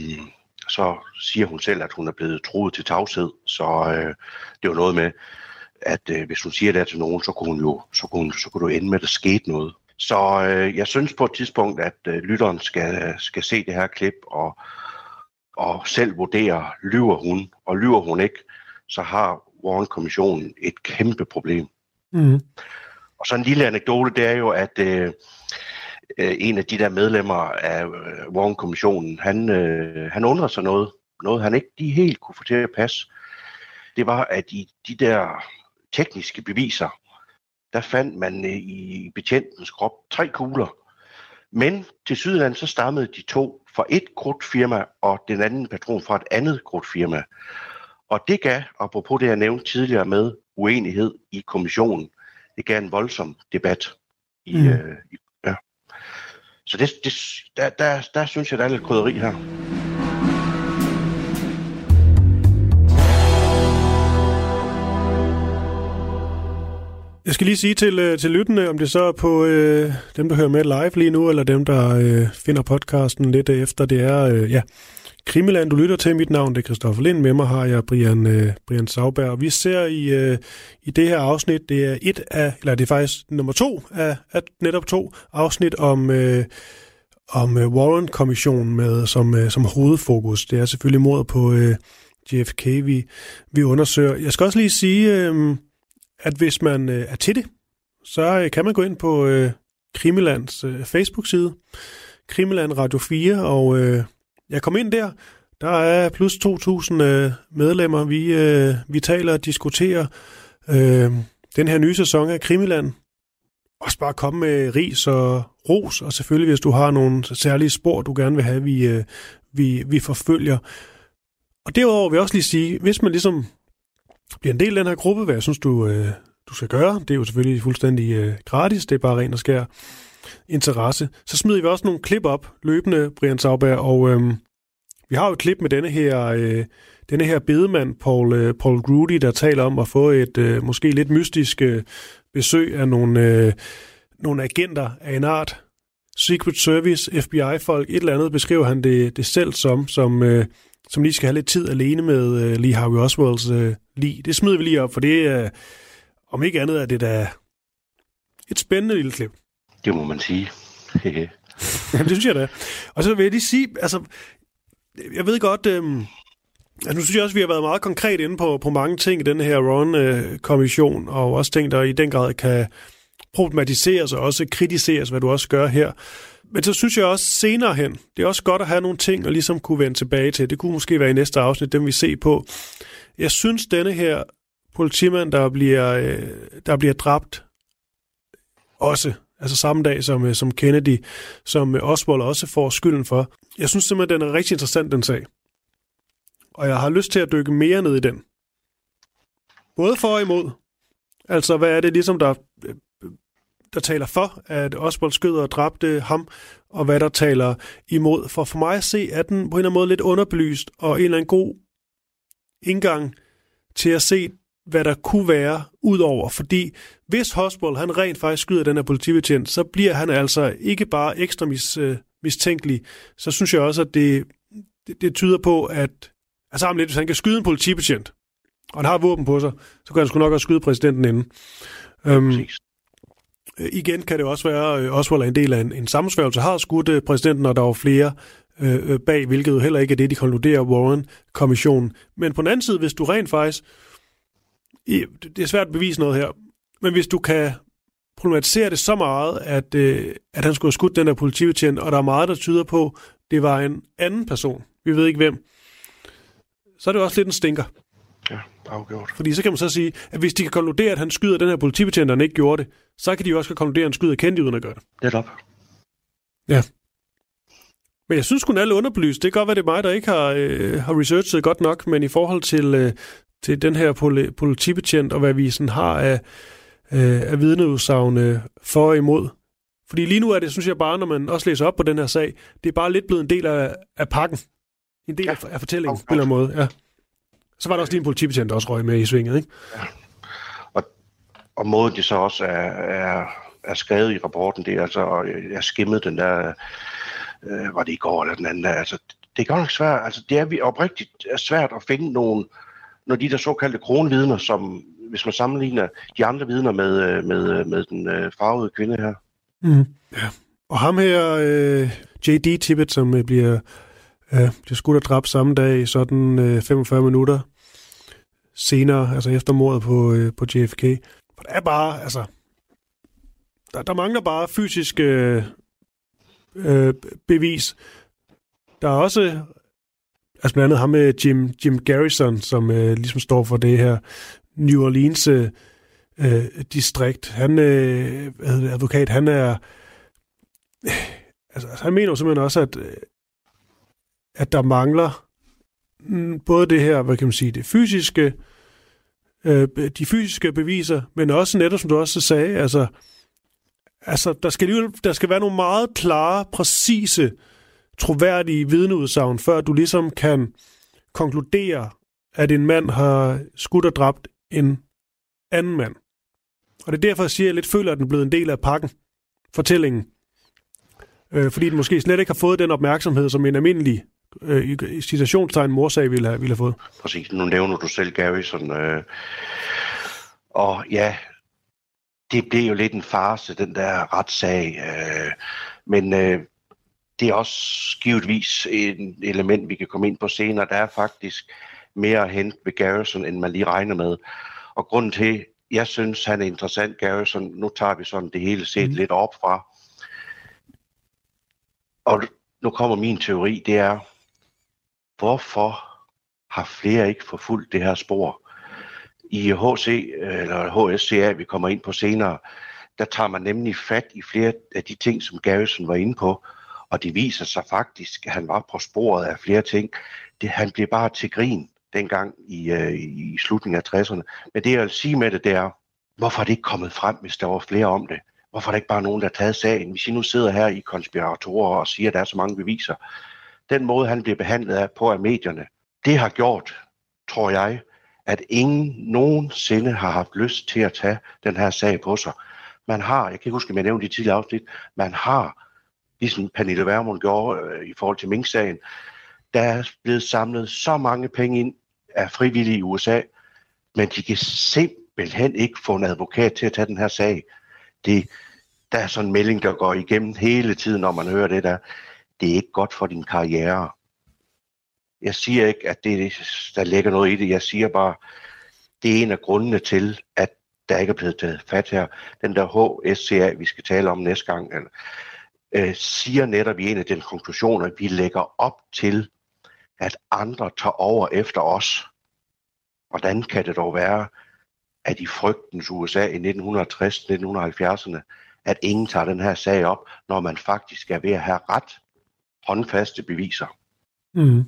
så siger hun selv, at hun er blevet troet til tavshed. Så øh, det var noget med, at øh, hvis hun siger det til nogen, så kunne, hun jo, så kunne, så kunne du ende med, at der skete noget. Så øh, jeg synes på et tidspunkt, at øh, lytteren skal, skal se det her klip og, og selv vurdere, lyver hun, og lyver hun ikke, så har Warren-kommissionen et kæmpe problem. Mm. Og så en lille anekdote, det er jo, at øh, øh, en af de der medlemmer af øh, Warren-kommissionen, han, øh, han undrede sig noget, noget han ikke de helt kunne få til at passe. Det var, at i de der tekniske beviser, der fandt man øh, i betjentens krop tre kugler. Men til Sydland så stammede de to fra et krudtfirma og den anden patron fra et andet krudtfirma. Og det gav, apropos det jeg nævnte tidligere med uenighed i kommissionen, det gav en voldsom debat i, mm. øh, i så det, det, der, der, der synes jeg, der er lidt krydderi her. Jeg skal lige sige til, øh, til lyttende, om det så er på øh, dem, der hører med live lige nu, eller dem, der øh, finder podcasten lidt efter, det er, øh, ja, Krimiland, du lytter til. Mit navn det er Christoffer Lind. Med mig har jeg Brian, øh, Brian Sauberg. Og vi ser i, øh, i det her afsnit, det er et af, eller det er faktisk nummer to af, af netop to afsnit om, øh, om øh, Warren-kommissionen med som, øh, som hovedfokus. Det er selvfølgelig mordet på øh, JFK, vi, vi undersøger. Jeg skal også lige sige, øh, at hvis man øh, er til det, så øh, kan man gå ind på øh, Krimilands øh, Facebook-side, Krimiland Radio 4, og øh, jeg kom ind der. Der er plus 2.000 øh, medlemmer. Vi, øh, vi taler og diskuterer øh, den her nye sæson af Krimiland. Også bare komme med ris og ros, og selvfølgelig hvis du har nogle særlige spor, du gerne vil have, vi, øh, vi, vi forfølger. Og derudover vil jeg også lige sige, hvis man ligesom bliver en del af den her gruppe, hvad jeg synes, du, øh, du skal gøre, det er jo selvfølgelig fuldstændig øh, gratis, det er bare ren og skær interesse. Så smider vi også nogle klip op løbende, Brian Sauberg, og øh, vi har jo et klip med denne her, øh, denne her bedemand, Paul, øh, Paul Grudy, der taler om at få et øh, måske lidt mystisk øh, besøg af nogle, øh, nogle agenter af en art. Secret Service, FBI-folk, et eller andet beskriver han det, det selv som, som, øh, som lige skal have lidt tid alene med øh, Lee Harvey Oswalds øh, lige. Det smider vi lige op, for det er, øh, om ikke andet er det da et spændende lille klip. Det må man sige. *laughs* Jamen, det synes jeg da. Og så vil jeg lige sige, altså, jeg ved godt, øh, altså nu synes jeg også, at vi har været meget konkret inde på, på mange ting i den her Ron-kommission, og også ting, der i den grad kan problematiseres og også kritiseres, hvad du også gør her. Men så synes jeg også senere hen, det er også godt at have nogle ting, og ligesom kunne vende tilbage til. Det kunne måske være i næste afsnit, dem vi se på. Jeg synes, denne her politimand, der bliver, øh, der bliver dræbt, også, altså samme dag som, øh, som Kennedy, som øh, Oswald også får skylden for. Jeg synes simpelthen, den er rigtig interessant, den sag. Og jeg har lyst til at dykke mere ned i den. Både for og imod. Altså, hvad er det ligesom, der, der taler for, at Oswald skød og dræbte ham, og hvad der taler imod. For for mig at se, er den på en eller anden måde lidt underbelyst, og en eller anden god indgang til at se hvad der kunne være udover. Fordi hvis Hosbol han rent faktisk skyder den her politibetjent, så bliver han altså ikke bare ekstra mis, øh, mistænkelig. Så synes jeg også, at det, det, det tyder på, at altså lidt, hvis han kan skyde en politibetjent, og han har våben på sig, så kan han sgu nok også skyde præsidenten inden. Øhm, Øh, igen kan det også være, at øh, Oswald er en del af en, en sammensværgelse, har skudt øh, præsidenten, og der var flere øh, øh, bag, hvilket jo heller ikke er det, de konkluderer Warren-kommissionen. Men på den anden side, hvis du rent faktisk det er svært at bevise noget her, men hvis du kan problematisere det så meget, at, øh, at han skulle have skudt den der politibetjent, og der er meget, der tyder på, det var en anden person. Vi ved ikke hvem. Så er det også lidt en stinker. Ja, afgjort. Fordi så kan man så sige, at hvis de kan konkludere, at han skyder den her politibetjent, og han ikke gjorde det, så kan de jo også konkludere, at han skyder Kennedy uden at gøre det. Netop. Ja. Men jeg synes kun alle underbelyst. Det kan godt være, det er mig, der ikke har, øh, har researchet godt nok, men i forhold til, øh, til den her politibetjent, og hvad vi sådan har af, øh, af vidneudsagn for og imod. Fordi lige nu er det, synes jeg bare, når man også læser op på den her sag, det er bare lidt blevet en del af, af pakken. En del ja. af, af fortællingen, på en eller anden måde. Ja. Så var der også lige en politibetjent, der også røg med i svinget, ikke? Ja. Og, og måden det så også er, er, er skrevet i rapporten, det er altså, jeg skimmede den der, øh, var det i går eller den anden der, altså, det er godt nok svært, altså det er vi oprigtigt svært at finde nogle, når de der såkaldte kronvidner, som hvis man sammenligner de andre vidner med, øh, med, øh, med den øh, farvede kvinde her. Mm. Ja. Og ham her, øh, J.D. Tippett, som øh, bliver, øh, blev skudt og dræbt samme dag i sådan øh, 45 minutter senere, altså efter mordet på, øh, på JFK. For det er bare, altså, der, der mangler bare fysisk øh, øh, bevis. Der er også Altså blandt andet ham med Jim, Jim Garrison, som øh, ligesom står for det her New Orleans øh, øh distrikt. Han øh, advokat, han er... Øh, altså, han mener jo simpelthen også, at, øh, at der mangler mm, både det her, hvad kan man sige, det fysiske, øh, de fysiske beviser, men også netop, som du også sagde, altså, altså der, skal der skal være nogle meget klare, præcise troværdige vidneudsagn, før du ligesom kan konkludere, at en mand har skudt og dræbt en anden mand. Og det er derfor, jeg siger, at jeg lidt føler, at den er blevet en del af pakken, fortællingen. Øh, fordi den måske slet ikke har fået den opmærksomhed, som en almindelig øh, i citationstegn morsag ville have, ville have fået. Præcis. Nu nævner du selv Garrison. Øh, og ja, det blev jo lidt en farse, den der retssag. Øh, men øh, det er også givetvis et element, vi kan komme ind på senere. Der er faktisk mere at hente ved Garrison, end man lige regner med. Og grunden til, jeg synes, han er interessant, Garrison, nu tager vi sådan det hele set mm. lidt op fra. Og nu kommer min teori, det er, hvorfor har flere ikke forfulgt det her spor? I HC, eller HSCA, vi kommer ind på senere, der tager man nemlig fat i flere af de ting, som Garrison var inde på, og det viser sig faktisk, at han var på sporet af flere ting. Det, han blev bare til grin dengang i, øh, i slutningen af 60'erne. Men det jeg vil sige med det, det er, hvorfor er det ikke kommet frem, hvis der var flere om det? Hvorfor er der ikke bare nogen, der har taget sagen? Hvis I nu sidder her i konspiratorer og siger, at der er så mange beviser. Den måde, han bliver behandlet af på af medierne, det har gjort, tror jeg, at ingen nogensinde har haft lyst til at tage den her sag på sig. Man har, jeg kan ikke huske, om jeg nævnte i tidligere afsnit, man har ligesom Pernille Vermund gjorde øh, i forhold til Mink-sagen, der er blevet samlet så mange penge ind af frivillige i USA, men de kan simpelthen ikke få en advokat til at tage den her sag. Det, der er sådan en melding, der går igennem hele tiden, når man hører det der. Det er ikke godt for din karriere. Jeg siger ikke, at det, der ligger noget i det. Jeg siger bare, det er en af grundene til, at der ikke er blevet taget fat her. Den der HSCA, vi skal tale om næste gang, eller, øh, siger netop i en af den konklusioner, at vi lægger op til, at andre tager over efter os. Hvordan kan det dog være, at i frygtens USA i 1960-1970'erne, at ingen tager den her sag op, når man faktisk er ved at have ret håndfaste beviser. Mm.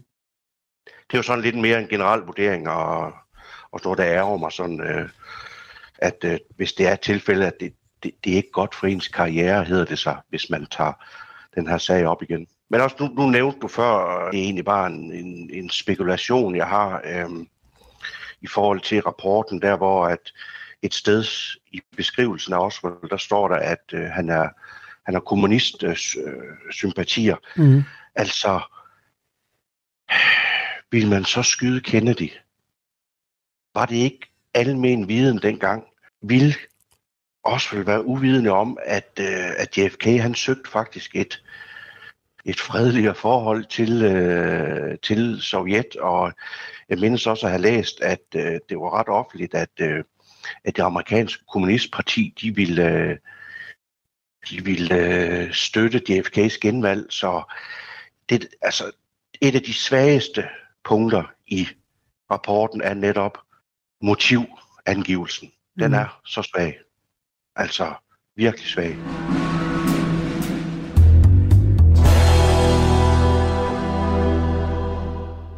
Det er jo sådan lidt mere en generel vurdering, og, og noget, der ærger mig sådan, øh, at øh, hvis det er tilfælde, at det, det, det er ikke godt for ens karriere, hedder det sig, hvis man tager den her sag op igen. Men også, nu, nu nævnte du før, det er egentlig bare en, en, en spekulation, jeg har øh, i forhold til rapporten, der hvor at et sted i beskrivelsen af Oswald, der står der, at øh, han er han har kommunist øh, sympatier. Mm. Altså, vil man så skyde Kennedy? Var det ikke almen viden dengang? Vil også vil være uvidende om, at, øh, at JFK han søgte faktisk et, et fredeligere forhold til, øh, til Sovjet, og jeg mindes også at have læst, at øh, det var ret offentligt, at, øh, at det amerikanske kommunistparti, de ville, øh, de ville øh, støtte JFK's genvalg, så det, altså, et af de svageste punkter i rapporten er netop motivangivelsen. Den Mhm. er så svag. Altså virkelig svag.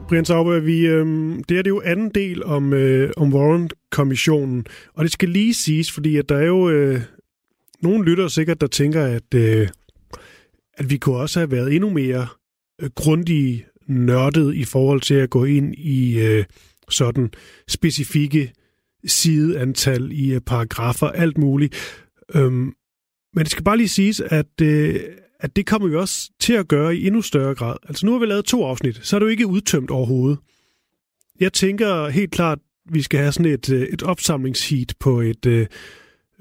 Brian Sauber, vi, øh, det er det er jo anden del om, øh, om Warren-kommissionen, og det skal lige siges, fordi at der er jo øh, nogle lytter sikkert, der tænker, at, øh, at vi kunne også have været endnu mere øh, grundige nørdet i forhold til at gå ind i øh, sådan specifikke sideantal i øh, paragrafer, alt muligt. Øhm, men det skal bare lige siges, at, øh, at det kommer vi også til at gøre i endnu større grad. Altså nu har vi lavet to afsnit, så er det jo ikke udtømt overhovedet. Jeg tænker helt klart, vi skal have sådan et, øh, et opsamlingsheat på et, øh,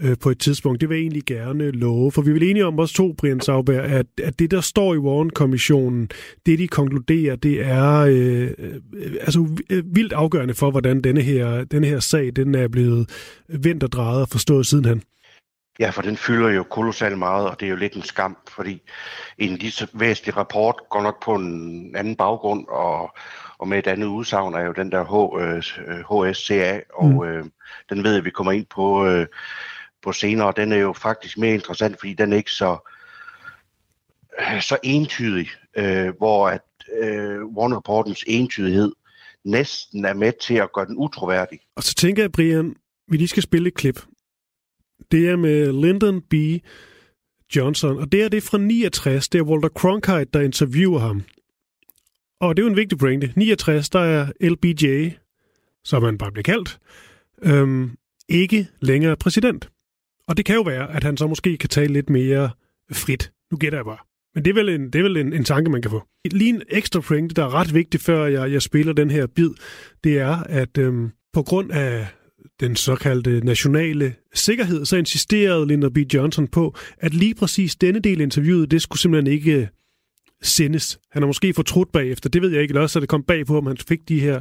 øh, øh, på et tidspunkt. Det vil jeg egentlig gerne love, for vi vel enige om os to, Brian Sauber, at, at det, der står i Warren-kommissionen, det de konkluderer, det er øh, øh, altså øh, vildt afgørende for, hvordan denne her, denne her sag den er blevet vendt og drejet og forstået sidenhen. Ja, for den fylder jo kolossalt meget, og det er jo lidt en skam, fordi en lige så væsentlig rapport går nok på en anden baggrund, og, og med et andet udsagn er jo den der H, øh, HSCA, og Mm. øh, den ved jeg, vi kommer ind på, øh, på senere. Den er jo faktisk mere interessant, fordi den er ikke så, så entydig, øh, hvor at øh, Warren-rapportens entydighed næsten er med til at gøre den utroværdig. Og så tænker jeg, Brian, vi lige skal spille et klip. Det er med Lyndon B. Johnson, og det er det fra 69. Det er Walter Cronkite, der interviewer ham. Og det er jo en vigtig pointe. 69, der er LBJ, som han bare bliver kaldt, øhm, ikke længere præsident. Og det kan jo være, at han så måske kan tale lidt mere frit. Nu gætter jeg bare. Men det er vel en, det er vel en, en tanke, man kan få. Lige en ekstra pointe, der er ret vigtig, før jeg, jeg spiller den her bid, det er, at øhm, på grund af den såkaldte nationale sikkerhed, så insisterede Lyndon B. Johnson på, at lige præcis denne del af interviewet, det skulle simpelthen ikke øh, sendes. Han har måske fortrudt bagefter, det ved jeg ikke, eller også er det kom bag på, om han fik de her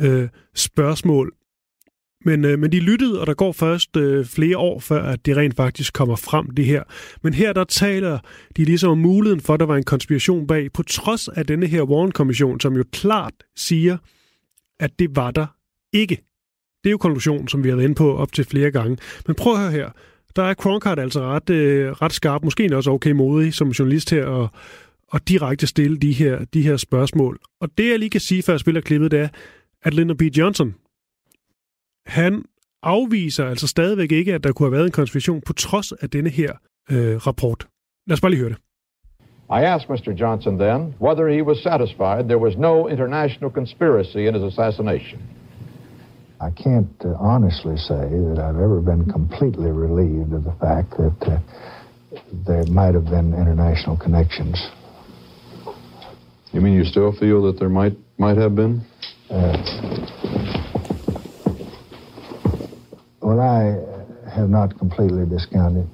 øh, spørgsmål. Men, øh, men de lyttede, og der går først øh, flere år, før at det rent faktisk kommer frem, det her. Men her der taler de ligesom om muligheden for, at der var en konspiration bag, på trods af denne her Warren-kommission, som jo klart siger, at det var der ikke. Det er jo konklusionen, som vi har været inde på op til flere gange. Men prøv at høre her. Der er Cronkite altså ret, øh, ret skarp, måske også okay modig som journalist her, og, og direkte stille de her, de her spørgsmål. Og det, jeg lige kan sige, før jeg spiller klippet, det er, at Lyndon B. Johnson, han afviser altså stadigvæk ikke, at der kunne have været en konspiration på trods af denne her øh, rapport. Lad os bare lige høre det. I asked Mr. Johnson then whether he was satisfied there was no international conspiracy in his assassination. I can't uh, honestly say that I've ever been completely relieved of the fact that uh, there might have been international connections. You mean you still feel that there might might have been? Uh, well, I have not completely discounted.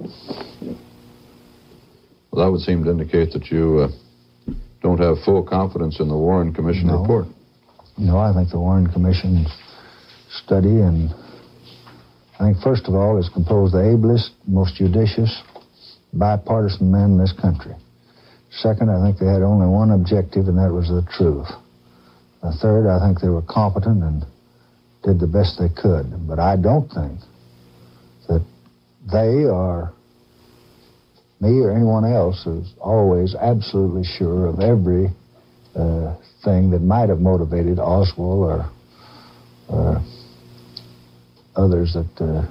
Well, that would seem to indicate that you uh, don't have full confidence in the Warren Commission No. report. No, I think the Warren Commission's study, and I think first of all, is composed of the ablest, most judicious, bipartisan men in this country. Second, I think they had only one objective, and that was the truth. The third, I think they were competent and did the best they could. But I don't think that they or me or anyone else is always absolutely sure of every uh, thing that might have motivated Oswald or uh, others that uh,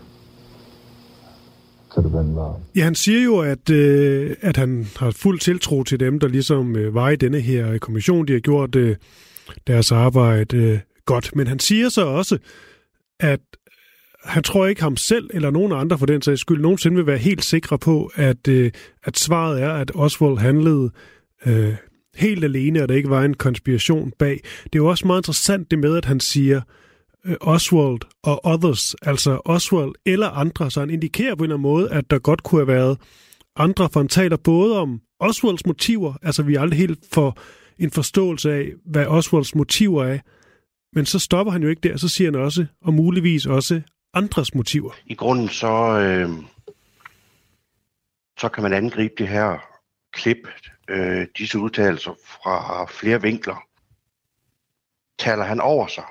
could have been involved. Ja, han siger jo, at, øh, at han har fuld tiltro til dem, der ligesom øh, var i denne her kommission. De har gjort øh, deres arbejde øh, godt. Men han siger så også, at han tror ikke ham selv, eller nogen andre for den sags skyld, nogensinde vil være helt sikre på, at, øh, at svaret er, at Oswald handlede øh, helt alene, og der ikke var en konspiration bag. Det er jo også meget interessant det med, at han siger øh, Oswald og others, altså Oswald eller andre, så han indikerer på en eller anden måde, at der godt kunne have været andre, for han taler både om Oswalds motiver, altså vi er aldrig helt for en forståelse af, hvad Oswalds motiver er, men så stopper han jo ikke der, så siger han også, og muligvis også andres motiver. I grunden så, øh, så kan man angribe det her klip, øh, disse udtalelser fra flere vinkler. Taler han over sig,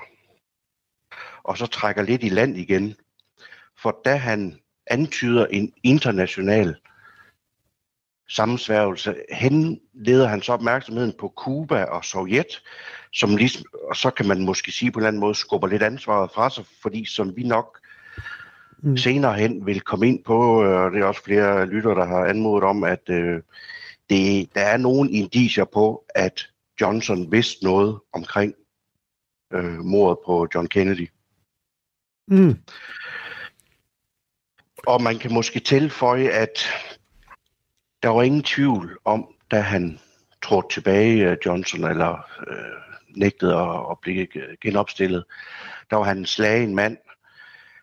og så trækker lidt i land igen. For da han antyder en international sammensværgelse, henleder hans opmærksomheden på Kuba og Sovjet, som ligesom, og så kan man måske sige på en eller anden måde, skubber lidt ansvaret fra sig, fordi som vi nok mm. senere hen vil komme ind på, øh, og det er også flere lytter, der har anmodet om, at øh, det, der er nogle indicier på, at Johnson vidste noget omkring øh, mordet på John Kennedy. Mm. Og man kan måske tilføje, at der var ingen tvivl om, da han trådte tilbage, øh, Johnson, eller øh, nægtede at, at blive genopstillet. Der var han en slagen mand.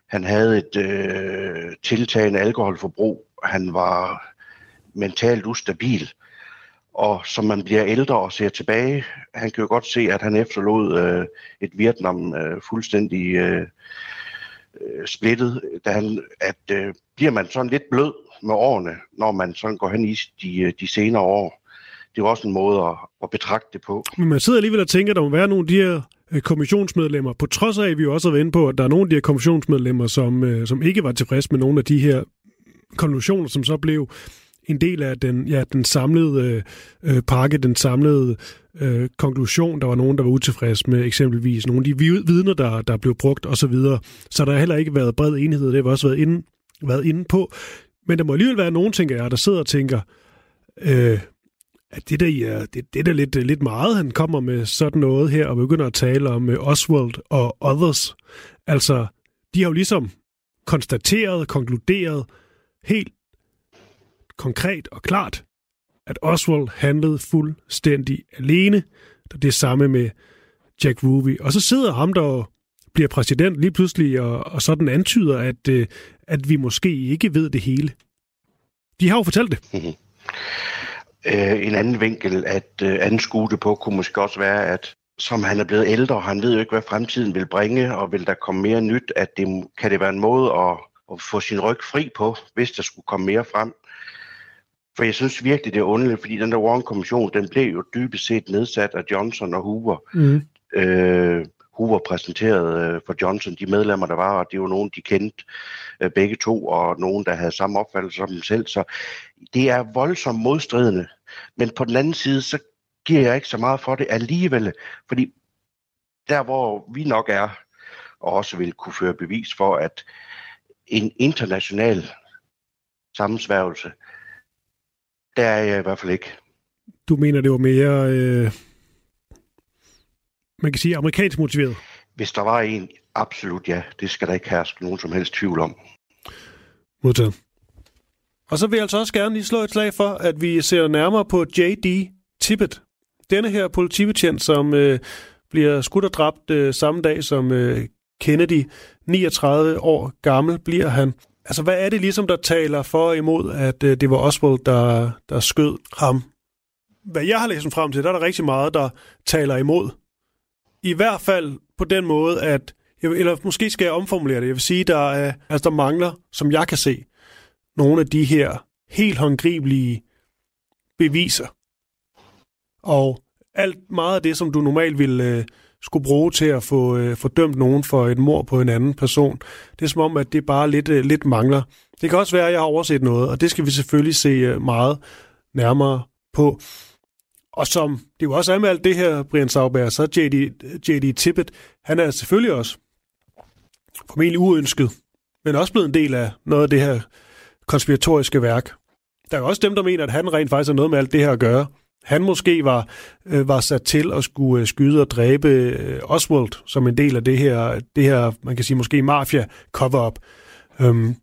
Han havde et øh, tiltagende alkoholforbrug. Han var mentalt ustabil. Og som man bliver ældre og ser tilbage, han kan jo godt se, at han efterlod øh, et Vietnam øh, fuldstændig øh, øh splittet. Da han, at øh, bliver man sådan lidt blød med årene, når man sådan går hen i de, øh, de senere år. Det er også en måde at, at betragte det på. Men man sidder alligevel og tænker, at der må være nogle af de her øh, kommissionsmedlemmer, på trods af, at vi jo også har været inde på, at der er nogle af de her kommissionsmedlemmer, som, øh, som ikke var tilfreds med nogle af de her konklusioner, som så blev en del af den, ja, den samlede øh, øh pakke, den samlede øh, konklusion. Der var nogen, der var utilfreds med eksempelvis nogle af de vidner, der, der blev brugt osv. Så, så der har heller ikke været bred enighed, det har vi også været inde, været inde på. Men der må alligevel være nogen, tænker jeg, der sidder og tænker, øh, at det der, ja, det, det der lidt, lidt meget, han kommer med sådan noget her, og begynder at tale om øh, Oswald og others. Altså, de har jo ligesom konstateret, konkluderet helt konkret og klart, at Oswald handlede fuldstændig alene. Det er samme med Jack Ruby. Og så sidder ham, der bliver præsident lige pludselig, og, og sådan antyder, at, øh, at vi måske ikke ved det hele. De har jo fortalt det. Mhm. Øh, en anden vinkel at øh, anskue det på kunne måske også være, at som han er blevet ældre, han ved jo ikke, hvad fremtiden vil bringe, og vil der komme mere nyt, at det kan det være en måde at, at få sin ryg fri på, hvis der skulle komme mere frem. For jeg synes virkelig, det er underligt, fordi den der Warren-kommission, den blev jo dybest set nedsat af Johnson og Hoover. Mm. Øh, Hoover præsenterede øh, for Johnson de medlemmer, der var, og det var nogen, de kendte øh, begge to, og nogen, der havde samme opfattelse som dem selv. Så det er voldsomt modstridende. Men på den anden side, så giver jeg ikke så meget for det alligevel, fordi der, hvor vi nok er, og også vil kunne føre bevis for, at en international sammensværgelse, der er jeg i hvert fald ikke. Du mener, det var mere, øh, man kan sige, amerikansk motiveret? Hvis der var en, absolut ja. Det skal der ikke herske nogen som helst tvivl om. Modtaget. Og så vil jeg altså også gerne lige slå et slag for, at vi ser nærmere på J.D. Tippett. Denne her politibetjent, som øh, bliver skudt og dræbt øh, samme dag som øh, Kennedy. 39 år gammel bliver han. Altså, hvad er det ligesom, der taler for og imod, at øh, det var Oswald, der, der skød ham? Hvad jeg har læst frem til, der er der rigtig meget, der taler imod. I hvert fald på den måde, at jeg, eller måske skal jeg omformulere det. Jeg vil sige, der er, altså der mangler, som jeg kan se, nogle af de her helt håndgribelige beviser. Og alt meget af det, som du normalt ville øh, skulle bruge til at få, øh, få dømt nogen for et mord på en anden person, det er som om, at det bare lidt, øh, lidt mangler. Det kan også være, at jeg har overset noget, og det skal vi selvfølgelig se øh, meget nærmere på. Og som det jo også er med alt det her, Brian Sauberg, så J.D. J.D. Tippett, han er selvfølgelig også formentlig uønsket, men også blevet en del af noget af det her konspiratoriske værk. Der er jo også dem, der mener, at han rent faktisk har noget med alt det her at gøre. Han måske var, øh, var sat til at skulle øh, skyde og dræbe øh, Oswald som en del af det her, det her man kan sige måske mafia cover-up. Øhm,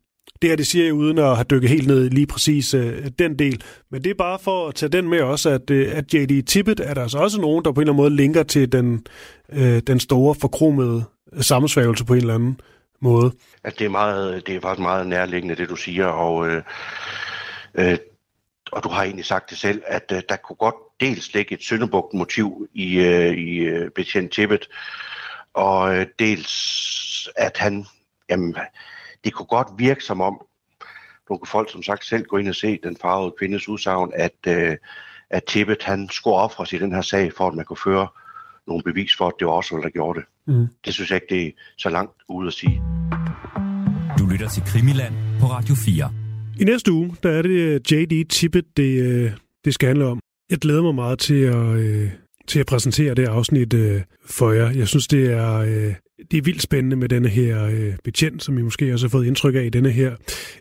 det her, det siger jeg uden at have dykket helt ned i lige præcis øh, den del. Men det er bare for at tage den med også, at, øh, at J.D. Tippett er der altså også nogen, der på en eller anden måde linker til den, øh, den store forkromede sammensværgelse på en eller anden måde. At det er, meget, det er faktisk meget nærliggende, det du siger, og, øh, øh, og du har egentlig sagt det selv, at øh, der kunne godt dels ligge et Sønderbugt-motiv i, øh, i øh, betjent Tippet, og øh, dels at han, jamen, det kunne godt virke som om, nogle folk som sagt selv gå ind og se den farvede kvindes udsagn, at, øh, at Tippet han skulle ofres i den her sag, for at man kunne føre nogle bevis for, at det var også der gjorde det. Mm. Det synes jeg ikke, det er så langt ude at sige. Du lytter til Krimiland på Radio 4. I næste uge, der er det øh, J.D. Tippett, det, øh, det skal handle om. Jeg glæder mig meget til at, øh, til at præsentere det afsnit for jer. Jeg synes, det er, det er vildt spændende med denne her øh, betjent, som I måske også har fået indtryk af i denne her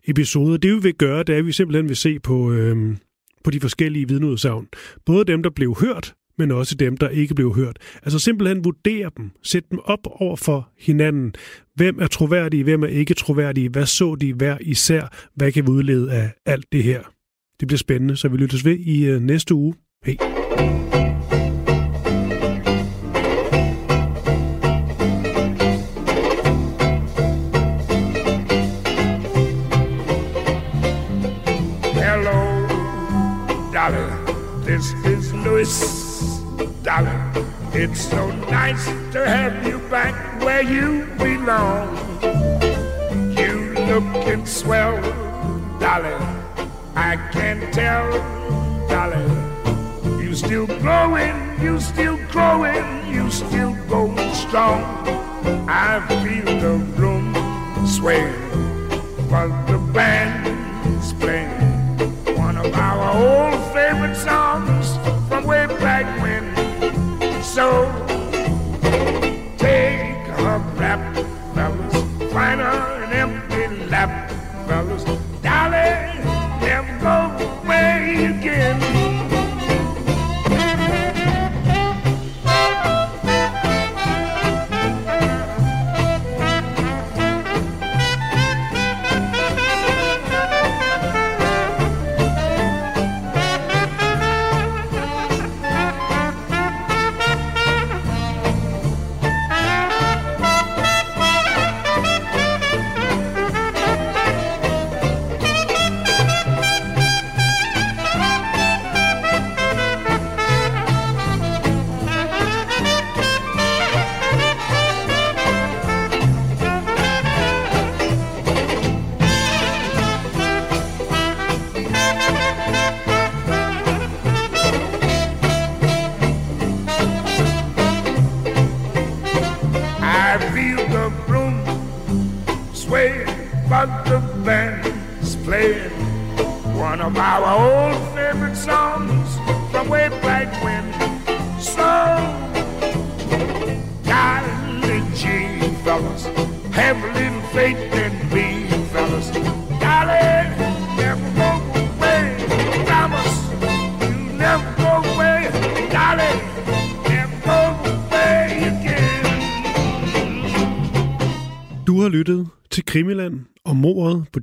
episode. Det vi vil gøre, det er, at vi simpelthen vil se på, øhm, på de forskellige vidneudsagn. Både dem, der blev hørt, men også dem, der ikke blev hørt. Altså simpelthen vurdere dem, sætte dem op over for hinanden. Hvem er troværdige, hvem er ikke troværdige, hvad så de hver især, hvad kan vi udlede af alt det her. Det bliver spændende, så vi lyttes ved i øh, næste uge. Hej. This is Louis. darling. It's so nice to have you back where you belong. You looking swell, darling. I can tell, darling. You still growing, you still growing, you still going strong. I feel the room sway, but the band's playing one of our old favorite songs from way back when. So take a rap, fellas. Find an empty lap, fellas. Darling, never go away again.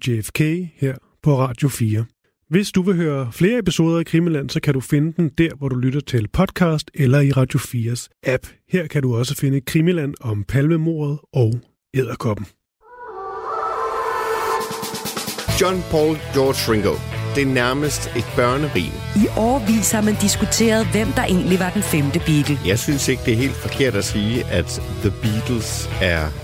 JFK her på Radio 4. Hvis du vil høre flere episoder af Krimiland, så kan du finde den der, hvor du lytter til podcast eller i Radio 4's app. Her kan du også finde Krimiland om palmemordet og æderkoppen. John Paul George Ringo det er nærmest et børnerim. I årvis har man diskuteret, hvem der egentlig var den femte Beatle. Jeg synes ikke, det er helt forkert at sige, at The Beatles er